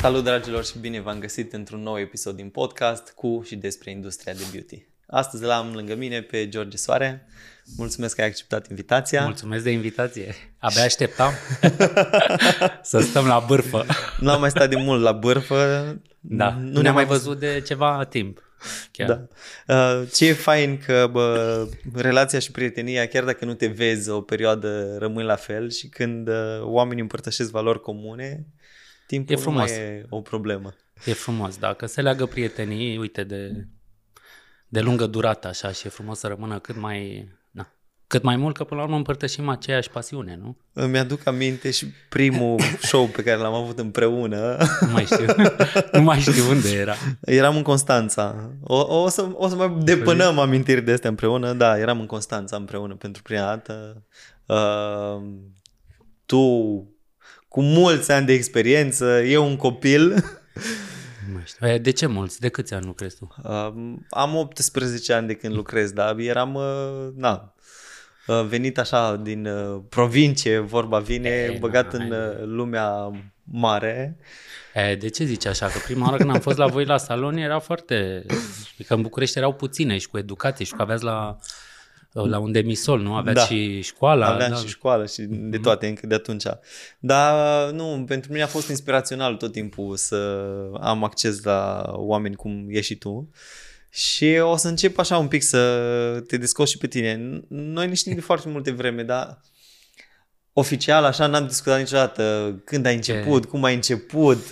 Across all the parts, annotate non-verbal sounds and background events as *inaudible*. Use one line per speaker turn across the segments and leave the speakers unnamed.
Salut dragilor și bine v-am găsit într-un nou episod din podcast cu și despre industria de beauty. Astăzi l-am lângă mine pe George Soare. Mulțumesc că ai acceptat invitația.
Mulțumesc de invitație. Abia așteptam *laughs* să stăm la bârfă.
Nu am mai stat de mult la bârfă.
Da, nu, nu ne-am mai văzut de ceva timp. Chiar.
Da. Uh, ce e fain că bă, relația și prietenia, chiar dacă nu te vezi o perioadă, rămâi la fel și când uh, oamenii împărtășesc valori comune, timpul
E frumos.
nu mai e o problemă.
E frumos, dacă se leagă prietenii, uite, de, de lungă durată așa și e frumos să rămână cât mai, na, cât mai mult, că până la urmă împărtășim aceeași pasiune, nu?
Îmi aduc aminte și primul *laughs* show pe care l-am avut împreună.
Nu mai știu, *laughs* nu mai știu unde era.
Eram în Constanța. O, o, să, o să mai depănăm amintiri de astea împreună. Da, eram în Constanța împreună pentru prima dată. Uh, tu cu mulți ani de experiență, eu un copil.
Nu mai știu. E, De ce mulți? De câți ani lucrezi tu?
Uh, am 18 ani de când lucrez, dar eram, uh, na, uh, venit așa din uh, provincie, vorba vine,
E,
băgat
na,
în
hai.
uh, lumea mare.
E, de ce zici așa? Că prima oară când am fost la voi la salon era foarte... Că în București erau puține și cu educație și cu aveați la, la un demisol, nu? Aveați
Da.
și școala.
Aveam
da.
și școală și de toate încă de atunci. Dar nu, pentru mine a fost inspirațional tot timpul să am acces la oameni cum ești și tu. Și o să încep așa un pic să te descoși și pe tine. Noi ne știm de foarte multe vreme, dar oficial așa n-am discutat niciodată când ai început, cum ai început,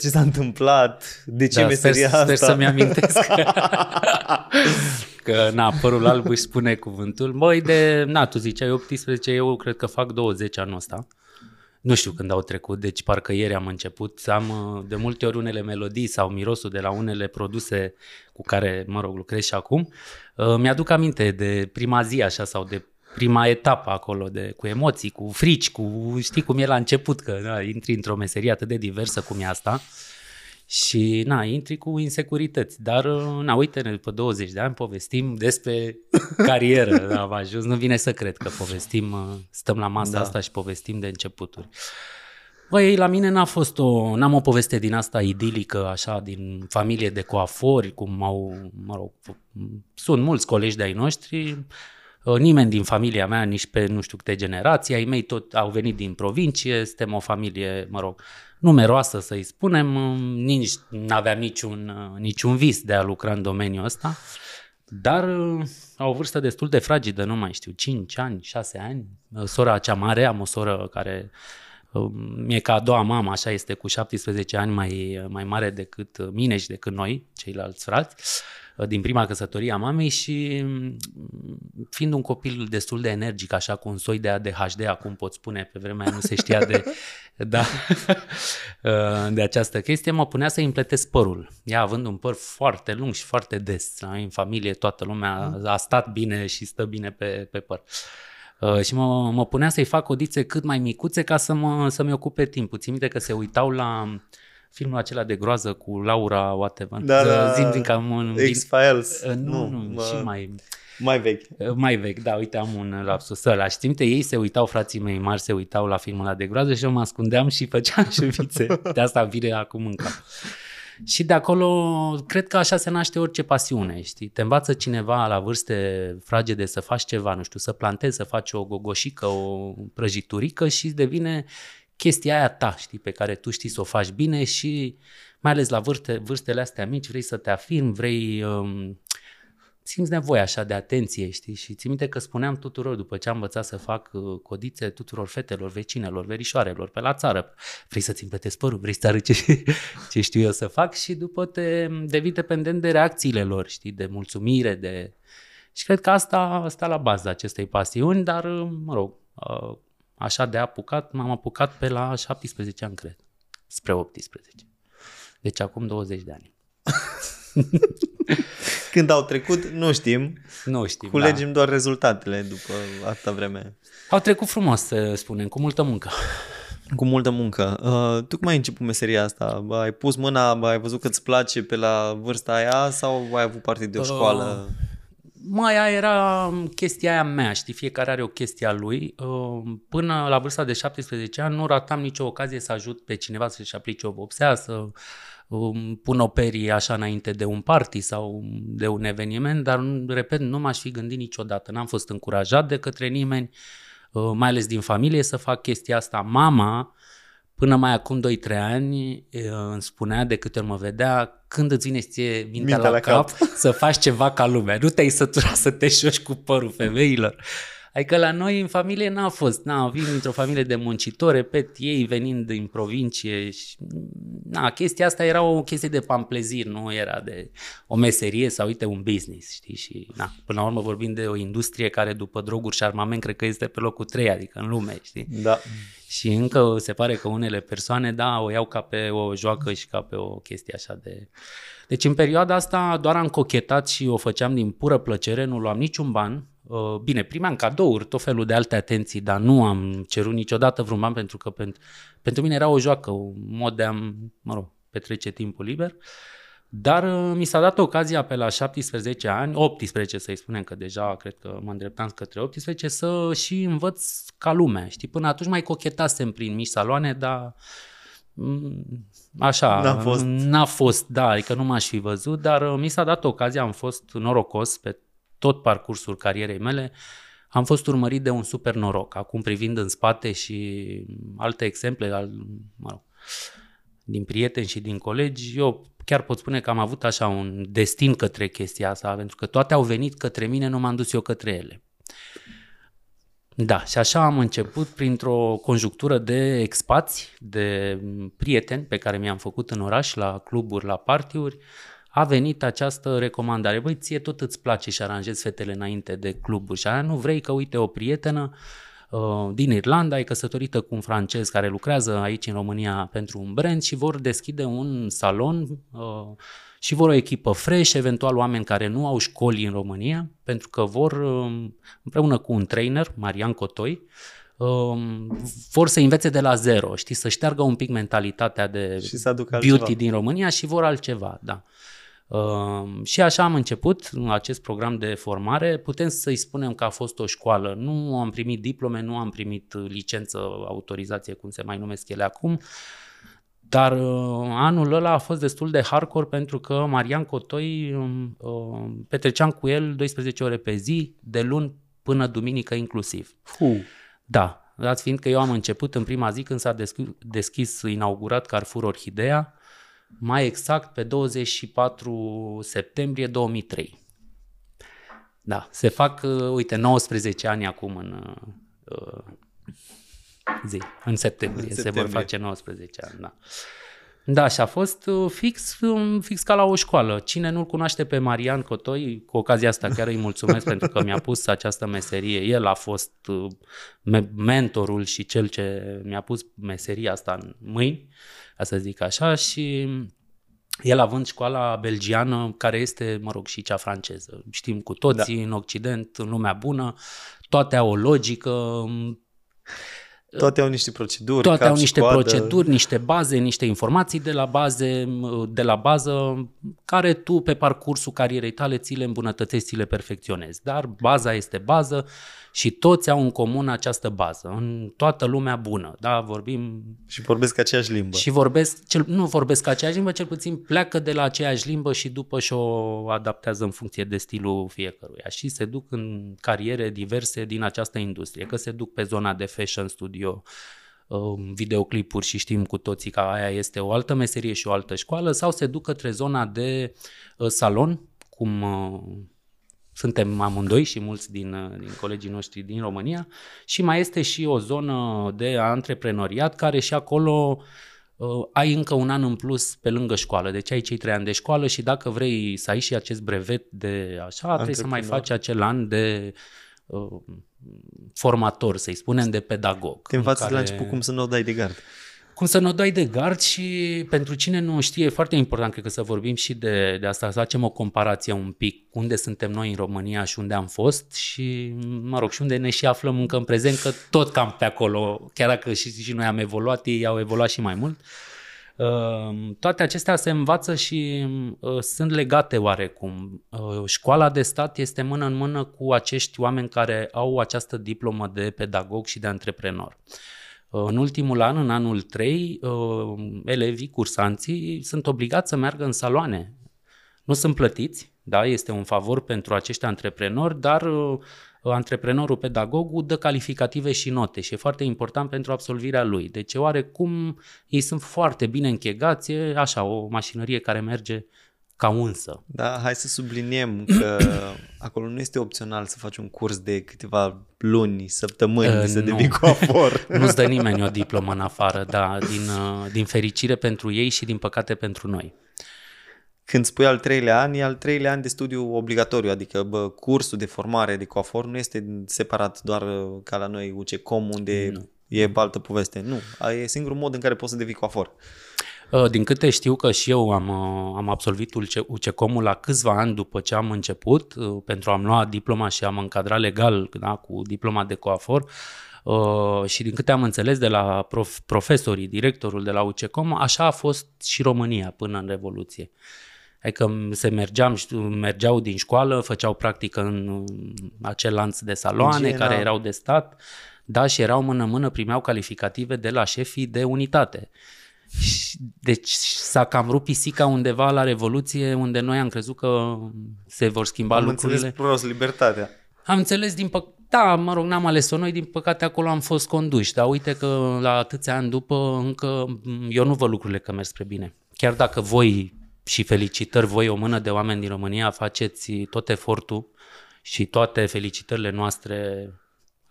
ce s-a întâmplat, de ce
Da,
meseria
sper,
asta.
Sper să-mi amintesc. *laughs* că, na, părul alb își spune cuvântul. Băi, de, na, tu ziceai 18, eu cred că fac 20 anul ăsta. Nu știu când au trecut, deci parcă ieri am început. Am uh, de multe ori unele melodii sau mirosul de la unele produse cu care, mă rog, lucrez și acum. Uh, Mi-aduc aminte de prima zi așa sau de prima etapă acolo, de, cu emoții, cu frici, cu știi cum e la început, că da, intri într-o meserie atât de diversă cum e asta. Și, na, intri cu insecurități. Dar, na, uite-ne, după 20 de ani povestim despre *laughs* carieră. Da, am ajuns. Nu vine să cred că povestim, uh, stăm la masa
Da.
da. asta și povestim de începuturi. Băi, la mine n-a fost o, n-am o poveste din asta idilică, așa, din familie de coafori, cum au, mă rog, sunt mulți colegi de-ai noștri, Uh, nimeni din familia mea, nici pe nu știu câte generații, ai mei tot au venit din provincie, suntem o familie, mă rog, numeroasă să-i spunem, uh, nici n-aveam niciun, uh, niciun vis de a lucra în domeniul ăsta, dar uh, au o vârstă destul de fragedă, nu mai știu, 5 ani, 6 ani. Uh, Sora cea mare, am o soră care uh, e ca a doua mamă, așa este cu 17 ani mai, mai mare decât uh, mine și decât noi, ceilalți frați, uh, din prima căsătorie a mamei și mm, fiind un copil destul de energic, așa cu un soi de ADHD, acum pot spune, pe vremea aia nu se știa de, *laughs* da, *laughs* uh, de această chestie, mă punea să împletesc părul. Ea având un păr foarte lung și foarte des. La noi în familie toată lumea a stat bine și stă bine pe, pe păr. Uh, și mă, mă punea să-i fac codițe cât mai micuțe ca să mă, să-mi ocupe timpul. Țin minte că se uitau la filmul acela de groază cu Laura whatever.
Da, da,
Zim din cam un... din-
X-Files.
Uh, nu, nu,
mă-
și mai...
mai vechi.
Uh, Mai vechi, da, uite, am un lapsus ăla. Și minte, ei se uitau, frații mei mari se uitau la filmul ăla de groază și eu mă ascundeam și făceam *laughs* șuvițe. De asta îmi vine acum în cap. Și de acolo, cred că așa se naște orice pasiune, știi? Te învață cineva la vârste fragede să faci ceva, nu știu, să plantezi, să faci o gogoșică, o prăjiturică și devine chestia aia ta, știi, pe care tu știi să o faci bine și mai ales la vârste, vârstele astea mici vrei să te afirmi, vrei... Um, simți nevoie așa de atenție, știi? Și țin minte că spuneam tuturor, după ce am învățat să fac uh, codițe tuturor fetelor, vecinelor, verișoarelor pe la țară, vrei să-ți împletezi părul, vrei să arăți ce, *laughs* ce știu eu să fac și după te devii dependent de reacțiile lor, știi? De mulțumire, de... Și cred că asta, asta la baza acestei pasiuni, dar, uh, mă rog, uh, așa de apucat, m-am apucat pe la 17 ani, cred, spre 18. Deci acum 20 de ani. *laughs*
Când au trecut, nu știm.
Nu știu.
Culegem doar rezultatele după atâta vreme.
Au trecut frumos, să spunem, cu multă muncă.
Cu multă muncă. Uh, tu cum ai început meseria asta? Ai pus mâna, ai văzut că îți place pe la vârsta aia sau ai avut parte de o
Uh,
școală?
mai aia era chestia aia mea, știi, fiecare are o chestie a lui. Uh, până la vârsta de 17 ani nu ratam nicio ocazie să ajut pe cineva să-și aplice o vopsea, să um, pun o perie așa înainte de un party sau de un eveniment, dar, repet, nu m-aș fi gândit niciodată. N-am fost încurajat de către nimeni, uh, mai ales din familie, să fac chestia asta. Mama, până mai acum 2-3 ani, îmi spunea de câte ori mă vedea, când îți vine ție mintea, mintea la, la cap, cap *laughs* să faci ceva ca lumea. Nu te-ai săturat să te șoși cu părul femeilor. Adică la noi în familie n-a fost, n-a, vin dintr-o familie de muncitori, repet, ei venind din provincie și, na, chestia asta era o chestie de pamplezir, nu era de o meserie sau, uite, un business, știi, și, na, până la urmă vorbim de o industrie care după droguri și armament cred că este pe locul 3, adică în lume, știi?
Da.
Și încă se pare că unele persoane, da, o iau ca pe o joacă și ca pe o chestie așa de... Deci în perioada asta doar am cochetat și o făceam din pură plăcere, nu luam niciun ban, Uh, bine, primeam cadouri, tot felul de alte atenții, dar nu am cerut niciodată vreun ban pentru că pentru, pentru mine era o joacă, un mod de a, mă rog, petrece timpul liber. Dar uh, mi s-a dat ocazia pe la 17 ani, 18 să-i spunem că deja cred că mă îndreptam către 18, să și învăț ca lumea. Știi, până atunci mai cochetasem prin mici saloane, dar mm, așa,
n-a fost.
n-a fost, da, adică nu m-aș fi văzut, dar uh, mi s-a dat ocazia, am fost norocos pe tot parcursul carierei mele, am fost urmărit de un super noroc. Acum privind în spate și alte exemple al, mă rog, din prieteni și din colegi, eu chiar pot spune că am avut așa un destin către chestia asta, pentru că toate au venit către mine, nu m-am dus eu către ele. Da, și așa am început printr-o conjunctură de expați, de prieteni pe care mi-am făcut în oraș, la cluburi, la partiuri, a venit această recomandare. Băi, ție tot îți place și aranjezi fetele înainte de cluburi și aia nu vrei că, uite, o prietenă uh, din Irlanda, e căsătorită cu un francez care lucrează aici în România pentru un brand și vor deschide un salon uh, și vor o echipă fresh, eventual oameni care nu au școli în România, pentru că vor, uh, împreună cu un trainer, Marian Cotoi, um, vor să învețe de la zero, știi, să șteargă un pic mentalitatea de
și să
beauty altceva. din România și vor altceva, da. Uh, și așa am început acest program de formare. Putem să-i spunem că a fost o școală. Nu am primit diplome, nu am primit licență, autorizație, cum se mai numesc ele acum. Dar uh, anul ăla a fost destul de hardcore pentru că Marian Cotoi uh, petreceam cu el 12 ore pe zi, de luni până duminică inclusiv.
Uh.
Da, dați fiind că eu am început în prima zi când s-a deschis, deschis inaugurat Carrefour Orhidea, mai exact pe 24 septembrie 2003. Da, se fac, uh, uite, 19 ani acum în uh, zi, în septembrie, în septembrie, se vor face 19 ani, da. Da, și a fost uh, fix, um, fix ca la o școală. Cine nu-l cunoaște pe Marian Cotoi, cu ocazia asta chiar îi mulțumesc *laughs* pentru că mi-a pus această meserie. El a fost uh, mentorul și cel ce mi-a pus meseria asta în mâini ca să zic așa, și el având școala belgiană, care este, mă rog, și cea franceză. Știm cu toții, da. în Occident, în lumea bună, toate au o logică,
toate au niște proceduri.
Toate au niște școadă. proceduri, niște baze, niște informații de la baze, de la bază, care tu pe parcursul carierei tale ți le îmbunătățești, ți le perfecționezi. Dar baza este bază și toți au în comun această bază, în toată lumea bună, da, vorbim...
Și vorbesc aceeași limbă.
Și vorbesc, cel, nu vorbesc aceeași limbă, cel puțin pleacă de la aceeași limbă și după și-o adaptează în funcție de stilul fiecăruia și se duc în cariere diverse din această industrie, că se duc pe zona de fashion studio, um, videoclipuri și știm cu toții că aia este o altă meserie și o altă școală, sau se duc către zona de uh, salon, cum uh, suntem amândoi și mulți din, din colegii noștri din România și mai este și o zonă de antreprenoriat care și acolo uh, ai încă un an în plus pe lângă școală. Deci ai cei trei ani de școală și dacă vrei să ai și acest brevet de așa, trebuie să mai faci acel an de uh, formator, să-i spunem, de pedagog.
Te învață care... la început cum să nu o dai de gard
cum să nu dai de gard și pentru cine nu știe, e foarte important, cred că să vorbim și de, de asta, să facem o comparație un pic, unde suntem noi în România și unde am fost și, mă rog, și unde ne și aflăm încă în prezent, că tot cam pe acolo, chiar dacă și, și noi am evoluat, ei au evoluat și mai mult. Uh, toate acestea se învață și uh, sunt legate oarecum. Uh, școala de stat este mână în mână cu acești oameni care au această diplomă de pedagog și de antreprenor. În ultimul an, în anul 3, elevii, cursanții sunt obligați să meargă în saloane. Nu sunt plătiți, da, este un favor pentru acești antreprenori, dar antreprenorul, pedagogul, dă calificative și note și e foarte important pentru absolvirea lui. Deci, oarecum, ei sunt foarte bine închegați, e așa, o mașinărie care merge ca unsă.
Da, hai să subliniem că *clears throat* acolo nu este opțional să faci un curs de câteva luni, săptămâni, uh, să nu. devii coafor. *laughs*
Nu-ți dă nimeni o diplomă în afară, da, din, uh, din fericire pentru ei și din păcate pentru noi.
Când spui al treilea an, e al treilea an de studiu obligatoriu, adică bă, cursul de formare de coafor nu este separat doar uh, ca la noi UCECOM, unde nu. e altă poveste. Nu, e singurul mod în care poți să devii coafor.
Uh, din câte știu că și eu am, uh, am absolvit UCECOM-ul la câțiva ani după ce am început, pentru a-mi lua diploma și am încadrat legal da, cu diploma de coafor, Uh, și din câte am înțeles de la prof, profesorii, directorul de la UCECOM, așa a fost și România până în Revoluție. Adică se mergeam, mergeau din școală, făceau practică în acel lanț de saloane Ingena. care erau de stat, da, și erau mână-mână, primeau calificative de la șefii de unitate. Deci s-a cam rupt pisica undeva la Revoluție, unde noi am crezut că se vor schimba
am
lucrurile. Am
înțeles prost libertatea.
Am înțeles din păcate. Da, mă rog, n-am ales-o noi, din păcate acolo am fost conduși, dar uite că la atâția ani după încă eu nu văd lucrurile că merg spre bine. Chiar dacă voi și felicitări voi, o mână de oameni din România, faceți tot efortul și toate felicitările noastre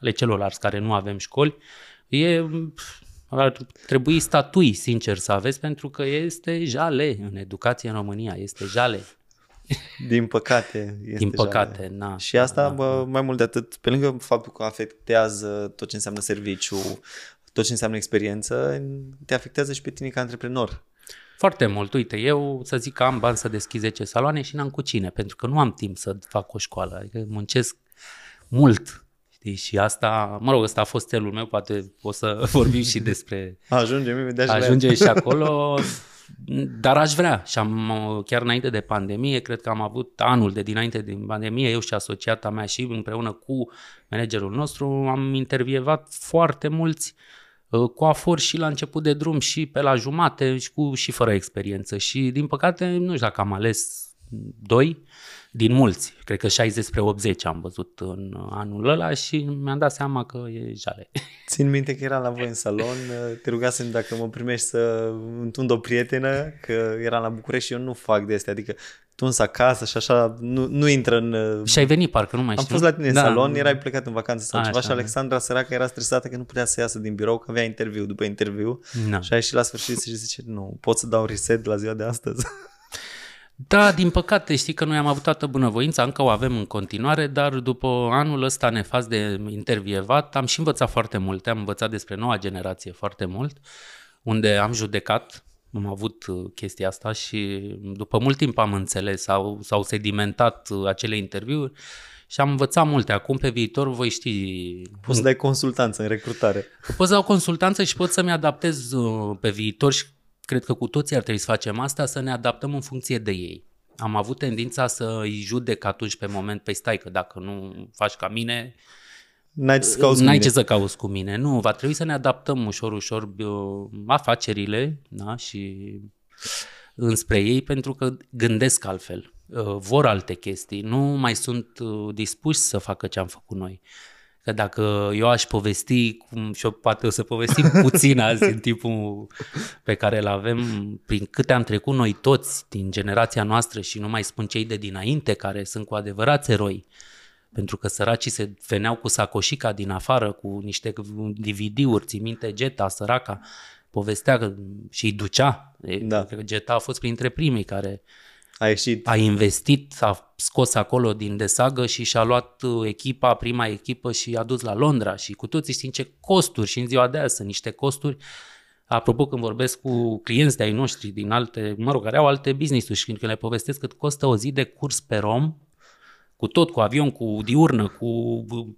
ale celorlalți care nu avem școli, e, ar trebui statui, sincer, să aveți, pentru că este jale în educație în România, este jale.
Din păcate. Este
Din păcate, jale. na.
Și asta, na, bă, mai mult de atât, pe lângă faptul că afectează tot ce înseamnă serviciu, tot ce înseamnă experiență, te afectează și pe tine ca antreprenor.
Foarte mult. Uite, eu să zic că am bani să deschid 10 saloane și n-am cu cine, pentru că nu am timp să fac o școală. Adică muncesc mult. Știi? Și asta, mă rog, ăsta a fost celul meu, poate o să *laughs* vorbim și despre...
Ajungem imediat
și Ajunge și *laughs* acolo, dar aș vrea. Și am, chiar înainte de pandemie, cred că am avut anul de dinainte de pandemie, eu și asociata mea și împreună cu managerul nostru, am intervievat foarte mulți uh, Uh, coafor și la început de drum și pe la jumate și cu și fără experiență. Și din păcate, nu știu dacă am ales doi din mulți. Cred că 60 spre 80 am văzut în anul ăla și mi-am dat seama că e jale. *laughs*
Țin minte că era la voi în salon, te rugasem dacă mă primești să întund o prietenă, că era la București și eu nu fac de astea, adică tuns acasă și așa, nu, nu intră în... Uh,
și ai venit, parcă nu mai
Am
știu.
fost la tine în da. salon, erai plecat în vacanță sau A, ceva așa, și Alexandra săracă era stresată că nu putea să iasă din birou, că avea interviu după interviu da. și a ieșit la sfârșit și zice, nu, pot să dau reset la ziua de astăzi. *laughs*
Da, din păcate, știi că noi am avut toată bunăvoința, încă o avem în continuare, dar după anul ăsta nefast de intervievat, am și învățat foarte mult. Am învățat despre noua generație foarte mult, unde am judecat am avut uh, chestia asta și după mult timp am înțeles, sau s-au sedimentat uh, acele interviuri și am învățat multe. Acum pe viitor voi ști...
Poți să dai consultanță în recrutare.
Pot să dau consultanță și pot să-mi adaptez uh, pe viitor și cred că cu toții ar trebui să facem asta, să ne adaptăm în funcție de ei. Am avut tendința să îi judec atunci pe moment, pe stai că dacă nu faci ca mine,
N-ai ce să cauți
N-ai ce să cauți cu mine. Nu, va trebui să ne adaptăm ușor, ușor afacerile da? și înspre ei pentru că gândesc altfel. Uh, vor alte chestii. Nu mai sunt uh, dispuși să facă ce am făcut noi. Că dacă eu aș povesti, cum și eu poate o să povestim *laughs* puțin azi în timpul pe care îl avem, prin câte am trecut noi toți din generația noastră și nu mai spun cei de dinainte care sunt cu adevărat eroi, pentru că săracii se veneau cu sacoșica din afară, cu niște DVD-uri, ții minte, Geta, săraca, povestea că și îi ducea. Da. Cred că Geta a fost printre primii care
a, ieșit.
a investit, a scos acolo din desagă și și-a luat uh, echipa, prima echipă și a dus la Londra și cu toții știm ce costuri și în ziua de azi sunt niște costuri Apropo, când vorbesc cu clienți de ai noștri din alte, mă rog, care au alte business-uri și când le povestesc cât costă o zi de curs pe rom, cu tot, cu avion, cu diurnă, cu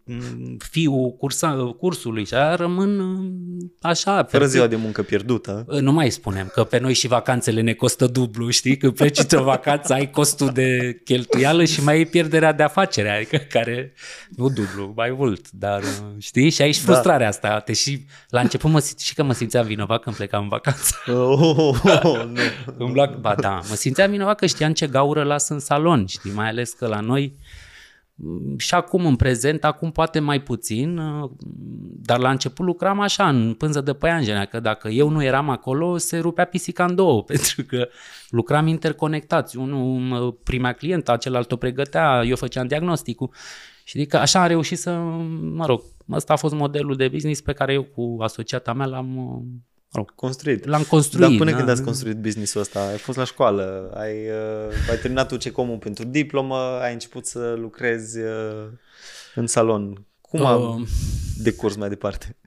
mm, fiul cursa, cursului și aia rămân mm, așa.
Fără ziua de muncă pierdută.
Nu mai spunem că pe noi și vacanțele ne costă dublu, știi? Când pleci într-o *laughs* vacanță ai costul de cheltuială și mai ai pierderea de afacere, adică care, nu dublu, mai mult, dar știi? Și aici da. frustrarea asta. Te și, la început mă, și că mă simțeam vinovat când plecam în vacanță. *laughs* Oh, oh, oh, oh nu. Îmi plac, ba da, mă simțeam vinovat că știam ce gaură las în salon, știi? Mai ales că la noi și acum în prezent, acum poate mai puțin, dar la început lucram așa, în pânză de păianjenea, că dacă eu nu eram acolo, se rupea pisica în două, *laughs* pentru că lucram interconectați. Unul prima client, celălalt o pregătea, eu făceam diagnosticul. Și adică așa am reușit să, mă rog, ăsta a fost modelul de business pe care eu cu asociata mea l-am
rog, construit.
L-am construit.
Dar până da? când ați construit businessul ăsta, ai fost la școală, ai, uh, ai terminat ce comun pentru diplomă, ai început să lucrezi uh, în salon. Cum a uh, decurs mai departe?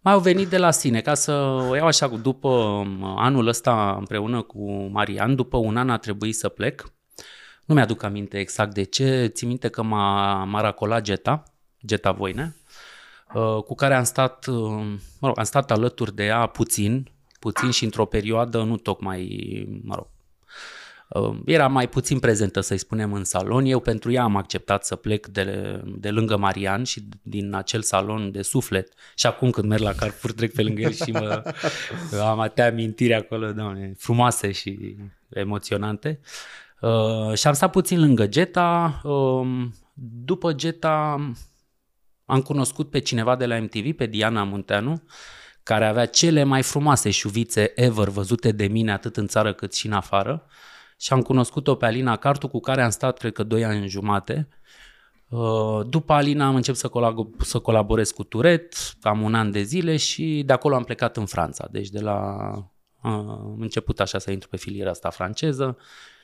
Mai au venit de la sine, ca să o iau așa, după um, anul ăsta împreună cu Marian, după un an a trebuit să plec. Nu mi-aduc aminte exact de ce, țin minte că m-a, m-a racolat Geta, Geta Voine, Uh, cu care am stat, uh, mă rog, am stat alături de ea puțin, puțin și într-o perioadă nu tocmai, mă rog, uh, era mai puțin prezentă, să-i spunem, în salon. Eu pentru ea am acceptat să plec de, de lângă Marian și din acel salon de suflet. Și acum când merg la Carrefour trec pe lângă el și mă *laughs* am atâtea amintiri acolo, doamne, frumoase și emoționante. Uh, și am stat puțin lângă Geta. Uh, după Geta am cunoscut pe cineva de la MTV, pe Diana Munteanu, care avea cele mai frumoase șuvițe ever văzute de mine atât în țară cât și în afară. Și am cunoscut-o pe Alina Cartu, cu care am stat, cred că, doi ani în jumate. Uh, după Alina am început să, colab- să colaborez cu Turet, am un an de zile și de acolo am plecat în Franța. Deci de la uh, am început așa să intru pe filiera asta franceză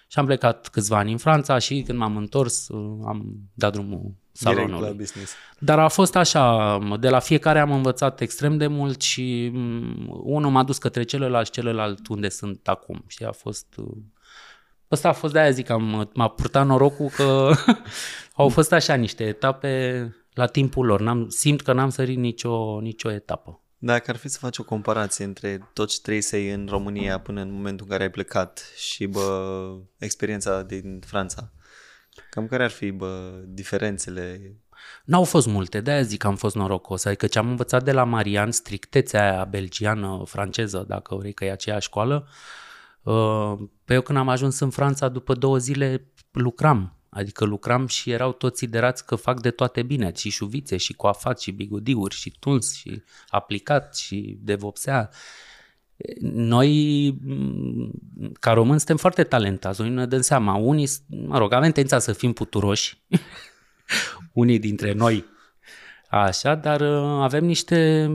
și am plecat câțiva ani în Franța și când m-am întors uh, am dat drumul salonului. la business. Dar a fost așa, de la fiecare am învățat extrem de mult și mm, unul m-a dus către celălalt, celălalt unde sunt acum. Și a fost... Uh, ăsta a fost de-aia zic că am, m-a purtat norocul că *laughs* au fost așa niște etape la timpul lor. N-am, simt că n-am sărit nicio, nicio etapă.
Dacă ar fi să faci o comparație între tot ce trei să în România până în momentul în care ai plecat și bă, experiența din Franța, Cam care ar fi bă, diferențele?
N-au fost multe, de-aia zic că am fost norocos. Adică ce am învățat de la Marian, strictețea aia belgiană, franceză, dacă vrei că e aceeași școală, uh, pe eu când am ajuns în Franța, după două zile lucram. Adică lucram și erau toți siderați că fac de toate bine, și șuvițe, și coafat, și bigudiuri, și tuns, și aplicat, și de vopsea. Noi, ca români, suntem foarte talentați, noi ne dăm seama. Unii, mă rog, avem tendința să fim puturoși, *laughs* unii dintre noi, așa, dar uh, avem niște,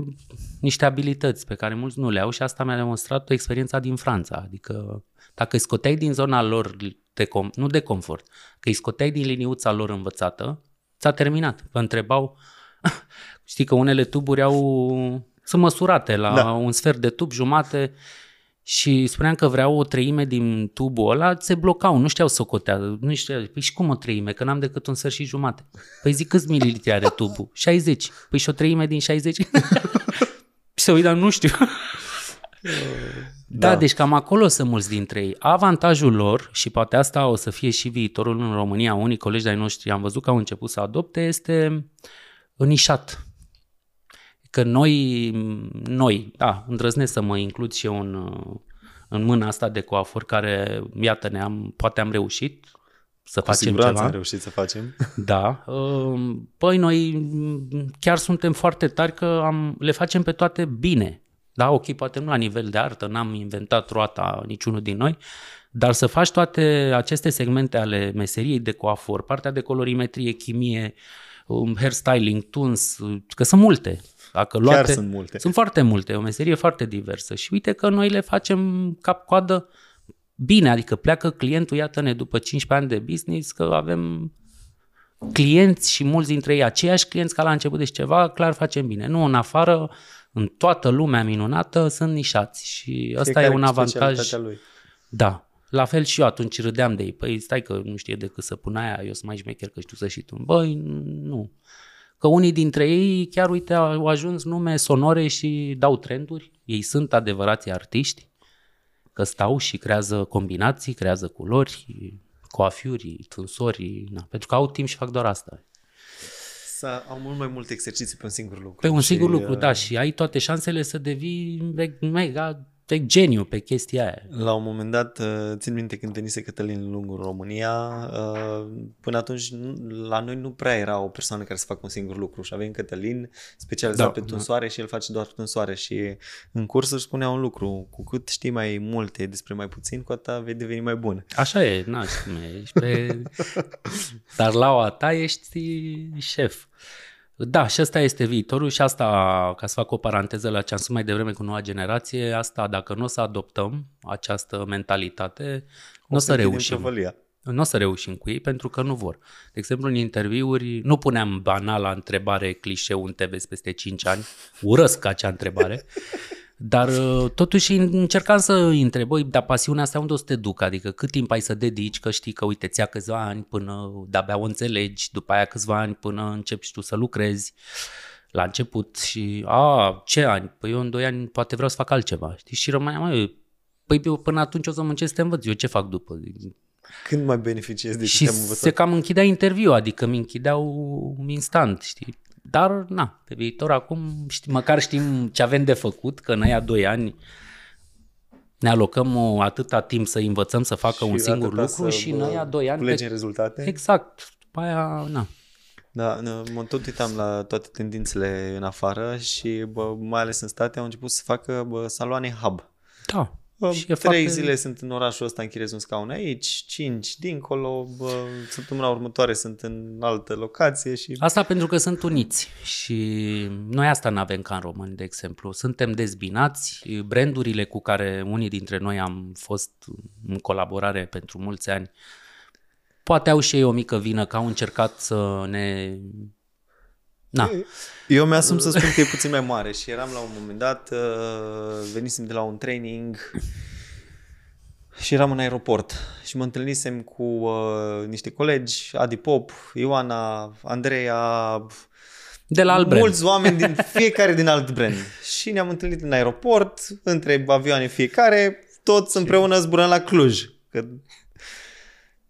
niște abilități pe care mulți nu le au și asta mi-a demonstrat o experiența din Franța. Adică dacă îi scoteai din zona lor, de com- nu de confort, că îi scoteai din liniuța lor învățată, ți-a terminat. Vă întrebau, *laughs* știi că unele tuburi au sunt măsurate la da. un sfert de tub, jumate, și spuneam că vreau o treime din tubul ăla, se blocau, nu știau să cotează. Nu știau, păi și cum o treime, că n-am decât un sfert și jumate. Păi zic câți mililitri are tubul? *laughs* 60. Păi și o treime din 60? și *laughs* se uită, nu știu. Da, da, deci cam acolo sunt mulți dintre ei. Avantajul lor, și poate asta o să fie și viitorul în România, unii colegi de-ai noștri am văzut că au început să adopte, este nișat că noi, noi, da, îndrăznesc să mă includ și eu în, în mâna asta de coafor care, iată, ne-am, poate am reușit să Cu facem ceva.
am reușit să facem. *laughs*
Da. Um, păi noi chiar suntem foarte tari că am, le facem pe toate bine. Da, ok, poate nu la nivel de artă, n-am inventat roata niciunul din noi, dar să faci toate aceste segmente ale meseriei de coafor, partea de colorimetrie, chimie, um, hairstyling, tuns, că sunt multe. Dacă luate,
Chiar sunt multe.
Sunt foarte multe, o meserie foarte diversă. Și uite că noi le facem cap-coadă bine, adică pleacă clientul, iată-ne, după 15 ani de business, că avem clienți și mulți dintre ei aceiași clienți ca la început, deci ceva clar facem bine. Nu în afară, în toată lumea minunată sunt nișați și ăsta Fiecare e un avantaj.
Lui.
Da. La fel și eu atunci râdeam de ei. Păi stai că nu știe decât să pun aia, eu sunt mai șmecher că știu să și tu. Băi, nu. Că unii dintre ei chiar, uite, au ajuns nume sonore și dau trenduri. Ei sunt adevărați artiști, că stau și creează combinații, creează culori, coafiuri, tunsori, na, pentru că au timp și fac doar asta.
Să au mult mai multe exerciții pe un singur lucru.
Pe un
și,
singur lucru,
uh,
da, și ai toate șansele să devii mega pe geniu pe chestia aia.
La un moment dat, uh, țin minte când venise Cătălin Lungu în România, uh, până atunci nu- la noi nu prea era o persoană care să facă un singur lucru și avem Cătălin specializat
Da,
pe
da.
tunsoare și el face doar tunsoare și în curs își spunea un lucru, cu cât știi mai multe despre mai puțin, cu atât vei deveni mai bun.
Așa e, na, știi cum e, ești pe... *laughs* Dar la o ta ești șef. Da, și asta este viitorul și asta, ca să fac o paranteză la ce am spus mai devreme cu noua generație, asta, dacă nu o să adoptăm această mentalitate, nu o să
închidem
reușim.
prăvălia.
Nu o să reușim cu ei pentru că nu vor. De exemplu, în interviuri nu puneam banala întrebare clișeu unde te vezi peste 5 ani. Urăsc acea întrebare. Dar uh, totuși încercam să întreb, băi, dar pasiunea asta unde o să te ducă? Adică cât timp ai să dedici, că știi că, uite, ți-a câțiva ani până de-abia o înțelegi, după aia câțiva ani până începi și tu să lucrezi la început și, a, ce ani? Păi eu în 2 ani poate vreau să fac altceva, știi? Și rămâneam, măi, păi eu până atunci o să muncesc să te învăț, eu ce fac după?
Când mai beneficiezi de ce
și
te-am învățat?
se cam închidea interviu, adică mi închideau instant, știi? Dar, na, pe viitor acum știi, măcar știm ce avem de făcut, că în aia doi ani ne alocăm o, atâta timp să învățăm să facă
Și
un singur
atâta
lucru
să,
și în
bă,
aia doi ani...
Culegem rezultate?
Exact. După aia, na.
Da, n- mă tot uitam la toate tendințele în afară și bă, mai ales în state au început să facă bă, saloane hub.
Da.
Bă,
Și e
trei
foarte-
zile sunt în orașul ăsta, închiriez un scaun aici, cinci dincolo, bă, săptămâna următoare sunt în altă locație și...
Asta pentru că sunt uniți și noi asta nu avem ca în români, de exemplu. Suntem dezbinați, brandurile cu care unii dintre noi am fost în colaborare pentru mulți ani, poate au și ei o mică vină că au încercat să ne... Na,
Eu mi-asum să spun că e puțin mai mare și eram la un moment dat, uh, venisem de la un training și eram în aeroport și mă întâlnisem cu uh, niște colegi, Adi Pop, Ioana, Andreea,
de la alt brand.
mulți oameni din *laughs* fiecare din alt brand. Și ne-am întâlnit în aeroport, între avioane fiecare, toți împreună zburăm la Cluj. Că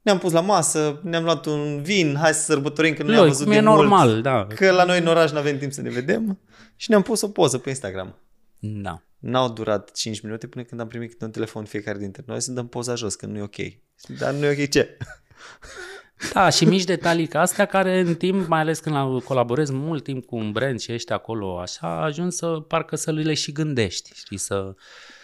ne-am pus la masă, ne-am luat un vin, hai să sărbătorim că nu ne-am
Loi,
văzut
cum e
de mult.
normal, da.
Că la noi în oraș nu avem timp să ne vedem și ne-am pus o poză pe Instagram.
Da.
N-au durat 5 minute până când am primit câte un telefon fiecare dintre noi să dăm poza jos, că nu e ok. Dar nu e ok ce?
Da, și mici detalii ca astea care în timp, mai ales când la- colaborezi mult timp cu un brand și ești acolo așa, ajungi să parcă să le și gândești, știi, să...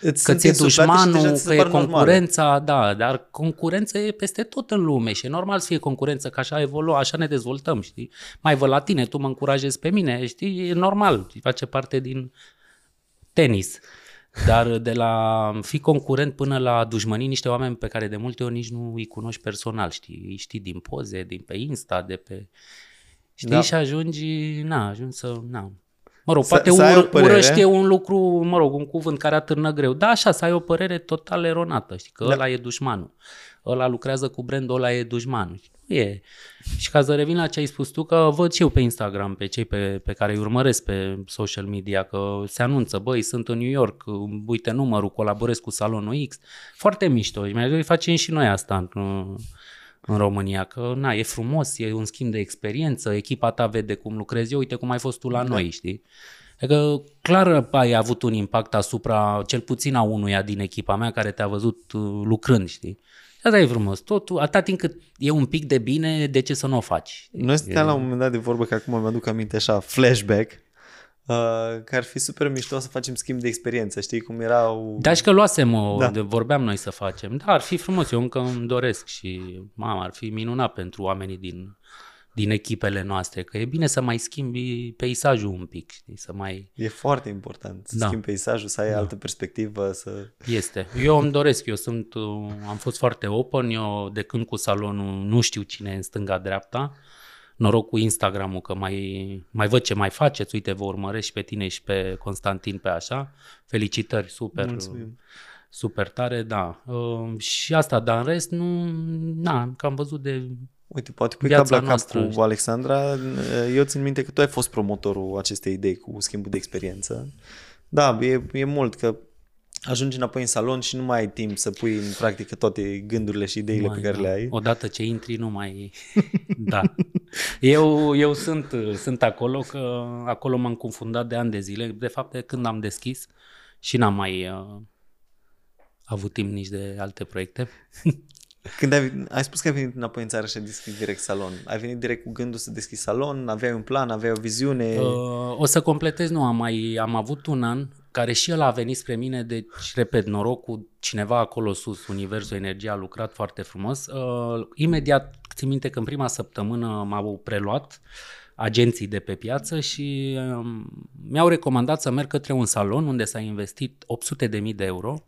Îți
Că
sunt
ți-e
insuflate și deja
dușmanul,
ți se
că e
par normale.
concurența, da, dar concurența e peste tot în lume și e normal să fie concurență, că așa evoluă, așa ne dezvoltăm, știi? Mai văd la tine, tu mă încurajezi pe mine, știi? E normal, face parte din tenis. Dar de la fi concurent până la dușmănii niște oameni pe care de multe ori nici nu îi cunoști personal, știi? Îi știi din poze, din pe Insta, de pe... Știi?
Da.
Da. Și ajungi, na, ajungi să, na, Mă rog,
Să-
poate
să ai o
ur,
părere.
urăște e un lucru, mă rog, un cuvânt care atârnă greu. Da, așa, să ai o părere total eronată, știi, că
Da.
da. ăla e dușmanul. Ăla lucrează cu brandul, ăla e dușmanul. Nu e. Și ca să revin la ce ai spus tu, că văd și eu pe Instagram, pe cei pe, pe care îi urmăresc pe social media, că se anunță, băi, sunt în New York, uite numărul, colaborez cu salonul X. Foarte mișto. Și mai doi facem și noi asta în, în România, că na, e frumos, e un schimb de experiență, echipa ta vede cum lucrezi eu, uite cum ai fost tu la da. noi, știi? Adică clar ai avut un impact asupra cel puțin a unuia din echipa mea care te-a văzut uh, lucrând, știi? Asta e frumos. Totul, atâta timp cât e un pic de bine, de ce să nu o faci?
Noi stăteam la un moment dat de vorbă, că acum mi-aduc aminte așa, flashback, uh, că ar fi super mișto să facem schimb de experiență, știi cum erau...
Da, și că luasem o,
Da.
da. de, vorbeam noi să facem. Da, ar fi frumos, eu încă îmi doresc și, mamă, ar fi minunat pentru oamenii din, din echipele noastre, că e bine să mai schimbi peisajul un pic, știi, să mai...
E foarte important să
Da.
schimbi peisajul, să ai da. altă perspectivă, să...
Este. Eu îmi doresc, eu sunt, uh, am fost foarte open, eu de când cu salonul nu știu cine e în stânga-dreapta, noroc cu Instagram-ul că mai, mai văd ce mai faceți, uite, vă urmăresc și pe tine și pe Constantin pe așa, felicitări, super.
Mulțumim.
super tare, da. Uh, și asta, dar în rest, nu, na, că am văzut de
Uite, poate pui
Viața
cap la cap
noastră,
cu
știi.
Alexandra. Eu țin minte că tu ai fost promotorul acestei idei cu schimbul de experiență. Da, e, e mult că ajungi înapoi în salon și nu mai ai timp să pui în practică toate gândurile și ideile
Mai,
pe care
da.
le ai.
Odată ce intri, nu mai... *laughs* da. Eu, eu sunt, sunt acolo, că acolo m-am confundat de ani de zile. De fapt, de când am deschis și n-am mai uh, avut timp nici de alte proiecte. *laughs*
Când ai, ai spus că ai venit înapoi în țară și ai deschis direct salon. Ai venit direct cu gândul să deschizi salon, aveai un plan, aveai o viziune.
Uh, o să completez, nu, am, mai, am avut un an care și el a venit spre mine, deci, repet, noroc cu cineva acolo sus, Universul Energie a lucrat foarte frumos. Uh, imediat, țin minte că în prima săptămână m-au preluat agenții de pe piață și um, mi-au recomandat să merg către un salon unde s-a investit 800.000 de euro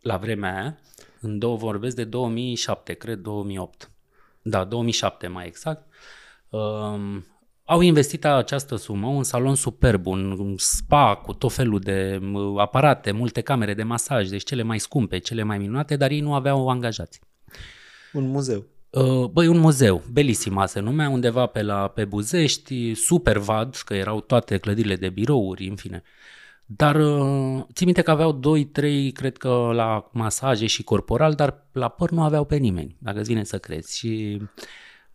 la vremea aia, în două vorbesc de 2007, cred 2008. Da, 2007 mai exact. Um, au investit această sumă, un salon superb, un spa cu tot felul de m, aparate, multe camere de masaj, deci cele mai scumpe, cele mai minunate, dar ei nu aveau angajați.
Un muzeu.
Uh, Băi, un muzeu, Belisima se numea, undeva pe, la, pe Buzești, super vad, că erau toate clădirile de birouri, în fine. Dar uh, țin minte că aveau 2-3, cred că la masaje și corporal, dar la păr nu aveau pe nimeni, dacă îți vine să crezi. Și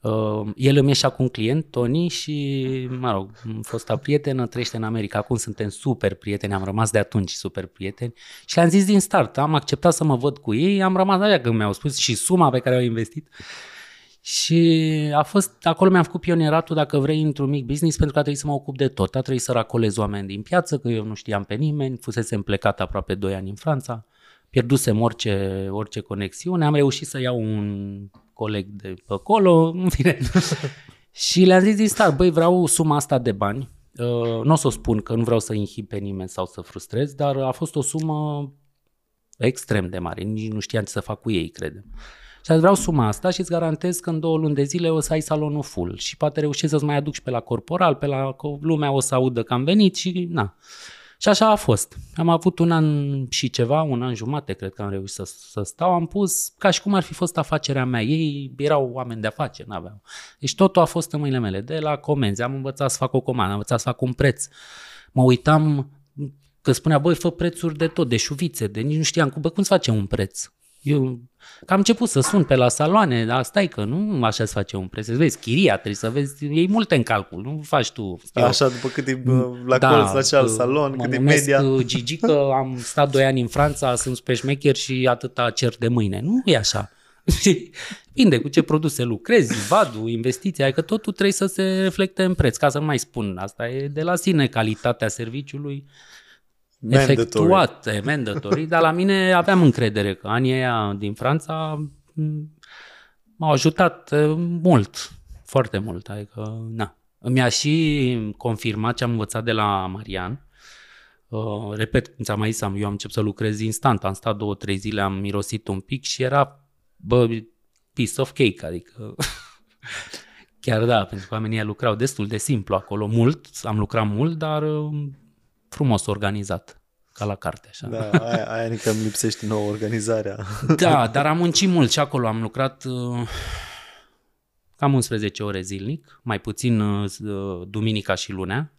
uh, el îmi ieșea cu un client, Tony, și, mă rog, fosta prietenă, trăiește în America. Acum suntem super prieteni, am rămas de atunci super prieteni. Și le-am zis din start, am acceptat să mă văd cu ei, am rămas așa când mi-au spus și suma pe care au investit. Și a fost, acolo mi-am făcut pionieratul, dacă vrei, într-un mic business, pentru că a trebuit să mă ocup de tot. A trebuit să racolez oameni din piață, că eu nu știam pe nimeni, fusesem plecat aproape 2 ani în Franța, pierdusem orice, orice conexiune, am reușit să iau un coleg de pe acolo, în fine. *laughs* și le-am zis din start, băi, vreau suma asta de bani, uh, nu o să o spun că nu vreau să inhib pe nimeni sau să frustrez, dar a fost o sumă extrem de mare, nici nu știam ce să fac cu ei, credem. Și vreau suma asta și îți garantez că în două luni de zile o să ai salonul full și poate reușești să-ți mai aduci pe la corporal, pe la că lumea o să audă că am venit și na. Și așa a fost. Am avut un an și ceva, un an jumate, cred că am reușit să, să stau. Am pus ca și cum ar fi fost afacerea mea. Ei erau oameni de afaceri, n-aveau. Deci totul a fost în mâinile mele. De la comenzi, am învățat să fac o comandă, am învățat să fac un preț. Mă uitam că spunea, băi, fă prețuri de tot, de șuvițe, de nici nu știam, bă, cum se face un preț? Eu că am început să sun pe la saloane, dar stai că nu așa se face un preț. Să vezi, chiria, trebuie să vezi, iei multe în calcul, nu faci tu.
Eu, Așa, după cât e bă, la da, colț la ceal salon, cât e media.
Gigi că *laughs* am stat doi ani în Franța, sunt pe șmecher și atâta cer de mâine. Nu e așa. *laughs* Depinde cu ce produse lucrezi, vadul, investiția, adică totul trebuie să se reflecte în preț. Ca să nu mai spun, asta e de la sine calitatea serviciului
Mandatory.
efectuate, mandatory, dar la mine aveam încredere că anii aia din Franța m, m-au ajutat eh, mult, foarte mult. Adică, na. Mi-a și confirmat ce am învățat de la Marian. Uh, repet, cum ți-am mai zis, am, eu am început să lucrez instant, am stat două, trei zile, am mirosit un pic și era, bă, piece of cake, adică *laughs* chiar da, pentru că oamenii ăia lucrau destul de simplu acolo, mult, am lucrat mult, dar uh, frumos organizat, ca la carte așa.
Da, aia, aia că îmi lipsește nouă organizarea.
Da, dar am muncit mult și acolo am lucrat uh, cam 11 ore zilnic, mai puțin uh, duminica și lunea.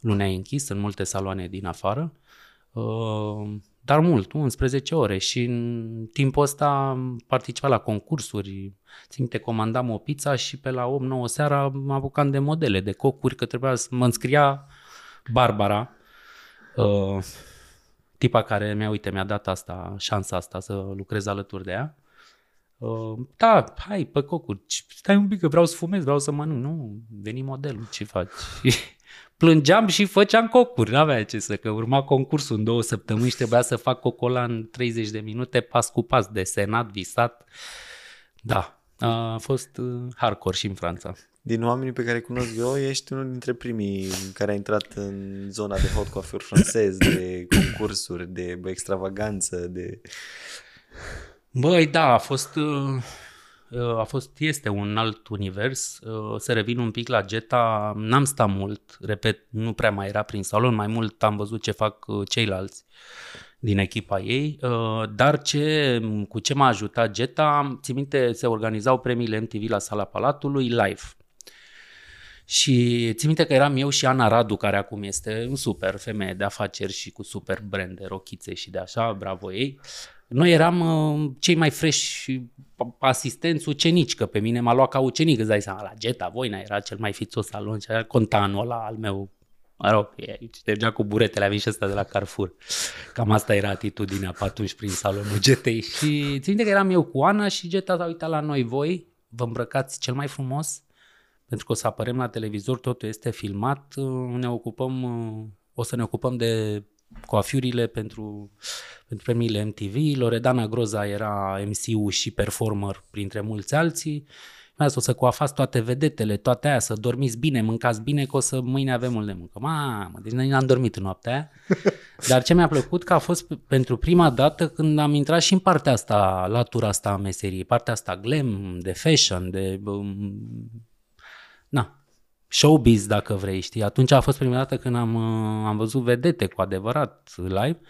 Lunea e închis în multe saloane din afară, uh, dar mult, 11 ore și în timpul ăsta am participat la concursuri, țin minte, comandam o pizza și pe la 8-9 seara mă apucam de modele, de cocuri, că trebuia să mă înscria Barbara, uh, tipa care mi-a, uite, mi-a dat asta, șansa asta să lucrez alături de ea. Uh, da, hai, pe cocuri, stai un pic că vreau să fumez, vreau să mănânc. Nu, veni modelul, ce faci? *laughs* Plângeam și făceam cocuri, n-avea ce să, că urma concursul în două săptămâni și trebuia să fac cocola în 30 de minute, pas cu pas, desenat, visat. Da, a fost uh, hardcore și în Franța.
Din oamenii pe care îi cunosc eu, ești unul dintre primii care a intrat în zona de hot coiffure francez, de concursuri, de extravaganță, de...
Băi, da, a fost, a fost, este un alt univers. Să revin un pic la Geta, n-am stat mult, repet, nu prea mai era prin salon, mai mult am văzut ce fac ceilalți din echipa ei, uh, dar ce, cu ce m-a ajutat Geta, țin minte, se organizau premiile MTV la Sala Palatului live. Și țin minte că eram eu și Ana Radu, care acum este un super femeie de afaceri și cu super brand de rochițe și de așa, bravo ei. Noi eram uh, cei mai fresh asistenți ucenici, că pe mine m-a luat ca ucenic, îți dai seama, la Geta Voina era cel mai fițos salon și era contanul ăla al meu Mă rog, ștergea cu buretele, avea și ăsta de la Carrefour. Cam asta era atitudinea pe atunci prin salonul Getei. Și țin că eram eu cu Ana și Geta s-a uitat la noi, voi, vă îmbrăcați cel mai frumos, pentru că o să apărem la televizor, totul este filmat, ne ocupăm, o să ne ocupăm de coafiurile pentru, pentru premiile MTV. Loredana Groza era MC-ul și performer printre mulți alții. Mi-a zis, o să coafați toate vedetele, toate aia, să dormiți bine, mâncați bine, că o să mâine avem mult de muncă. Mamă, deci noi n-am dormit în noaptea aia. *laughs* Dar ce mi-a plăcut că a fost pentru prima dată când am intrat și în partea asta, latura asta a meseriei, partea asta glam, de fashion, de... Um, na, showbiz, dacă vrei, știi. Atunci a fost prima dată când am, uh, am văzut vedete cu adevărat live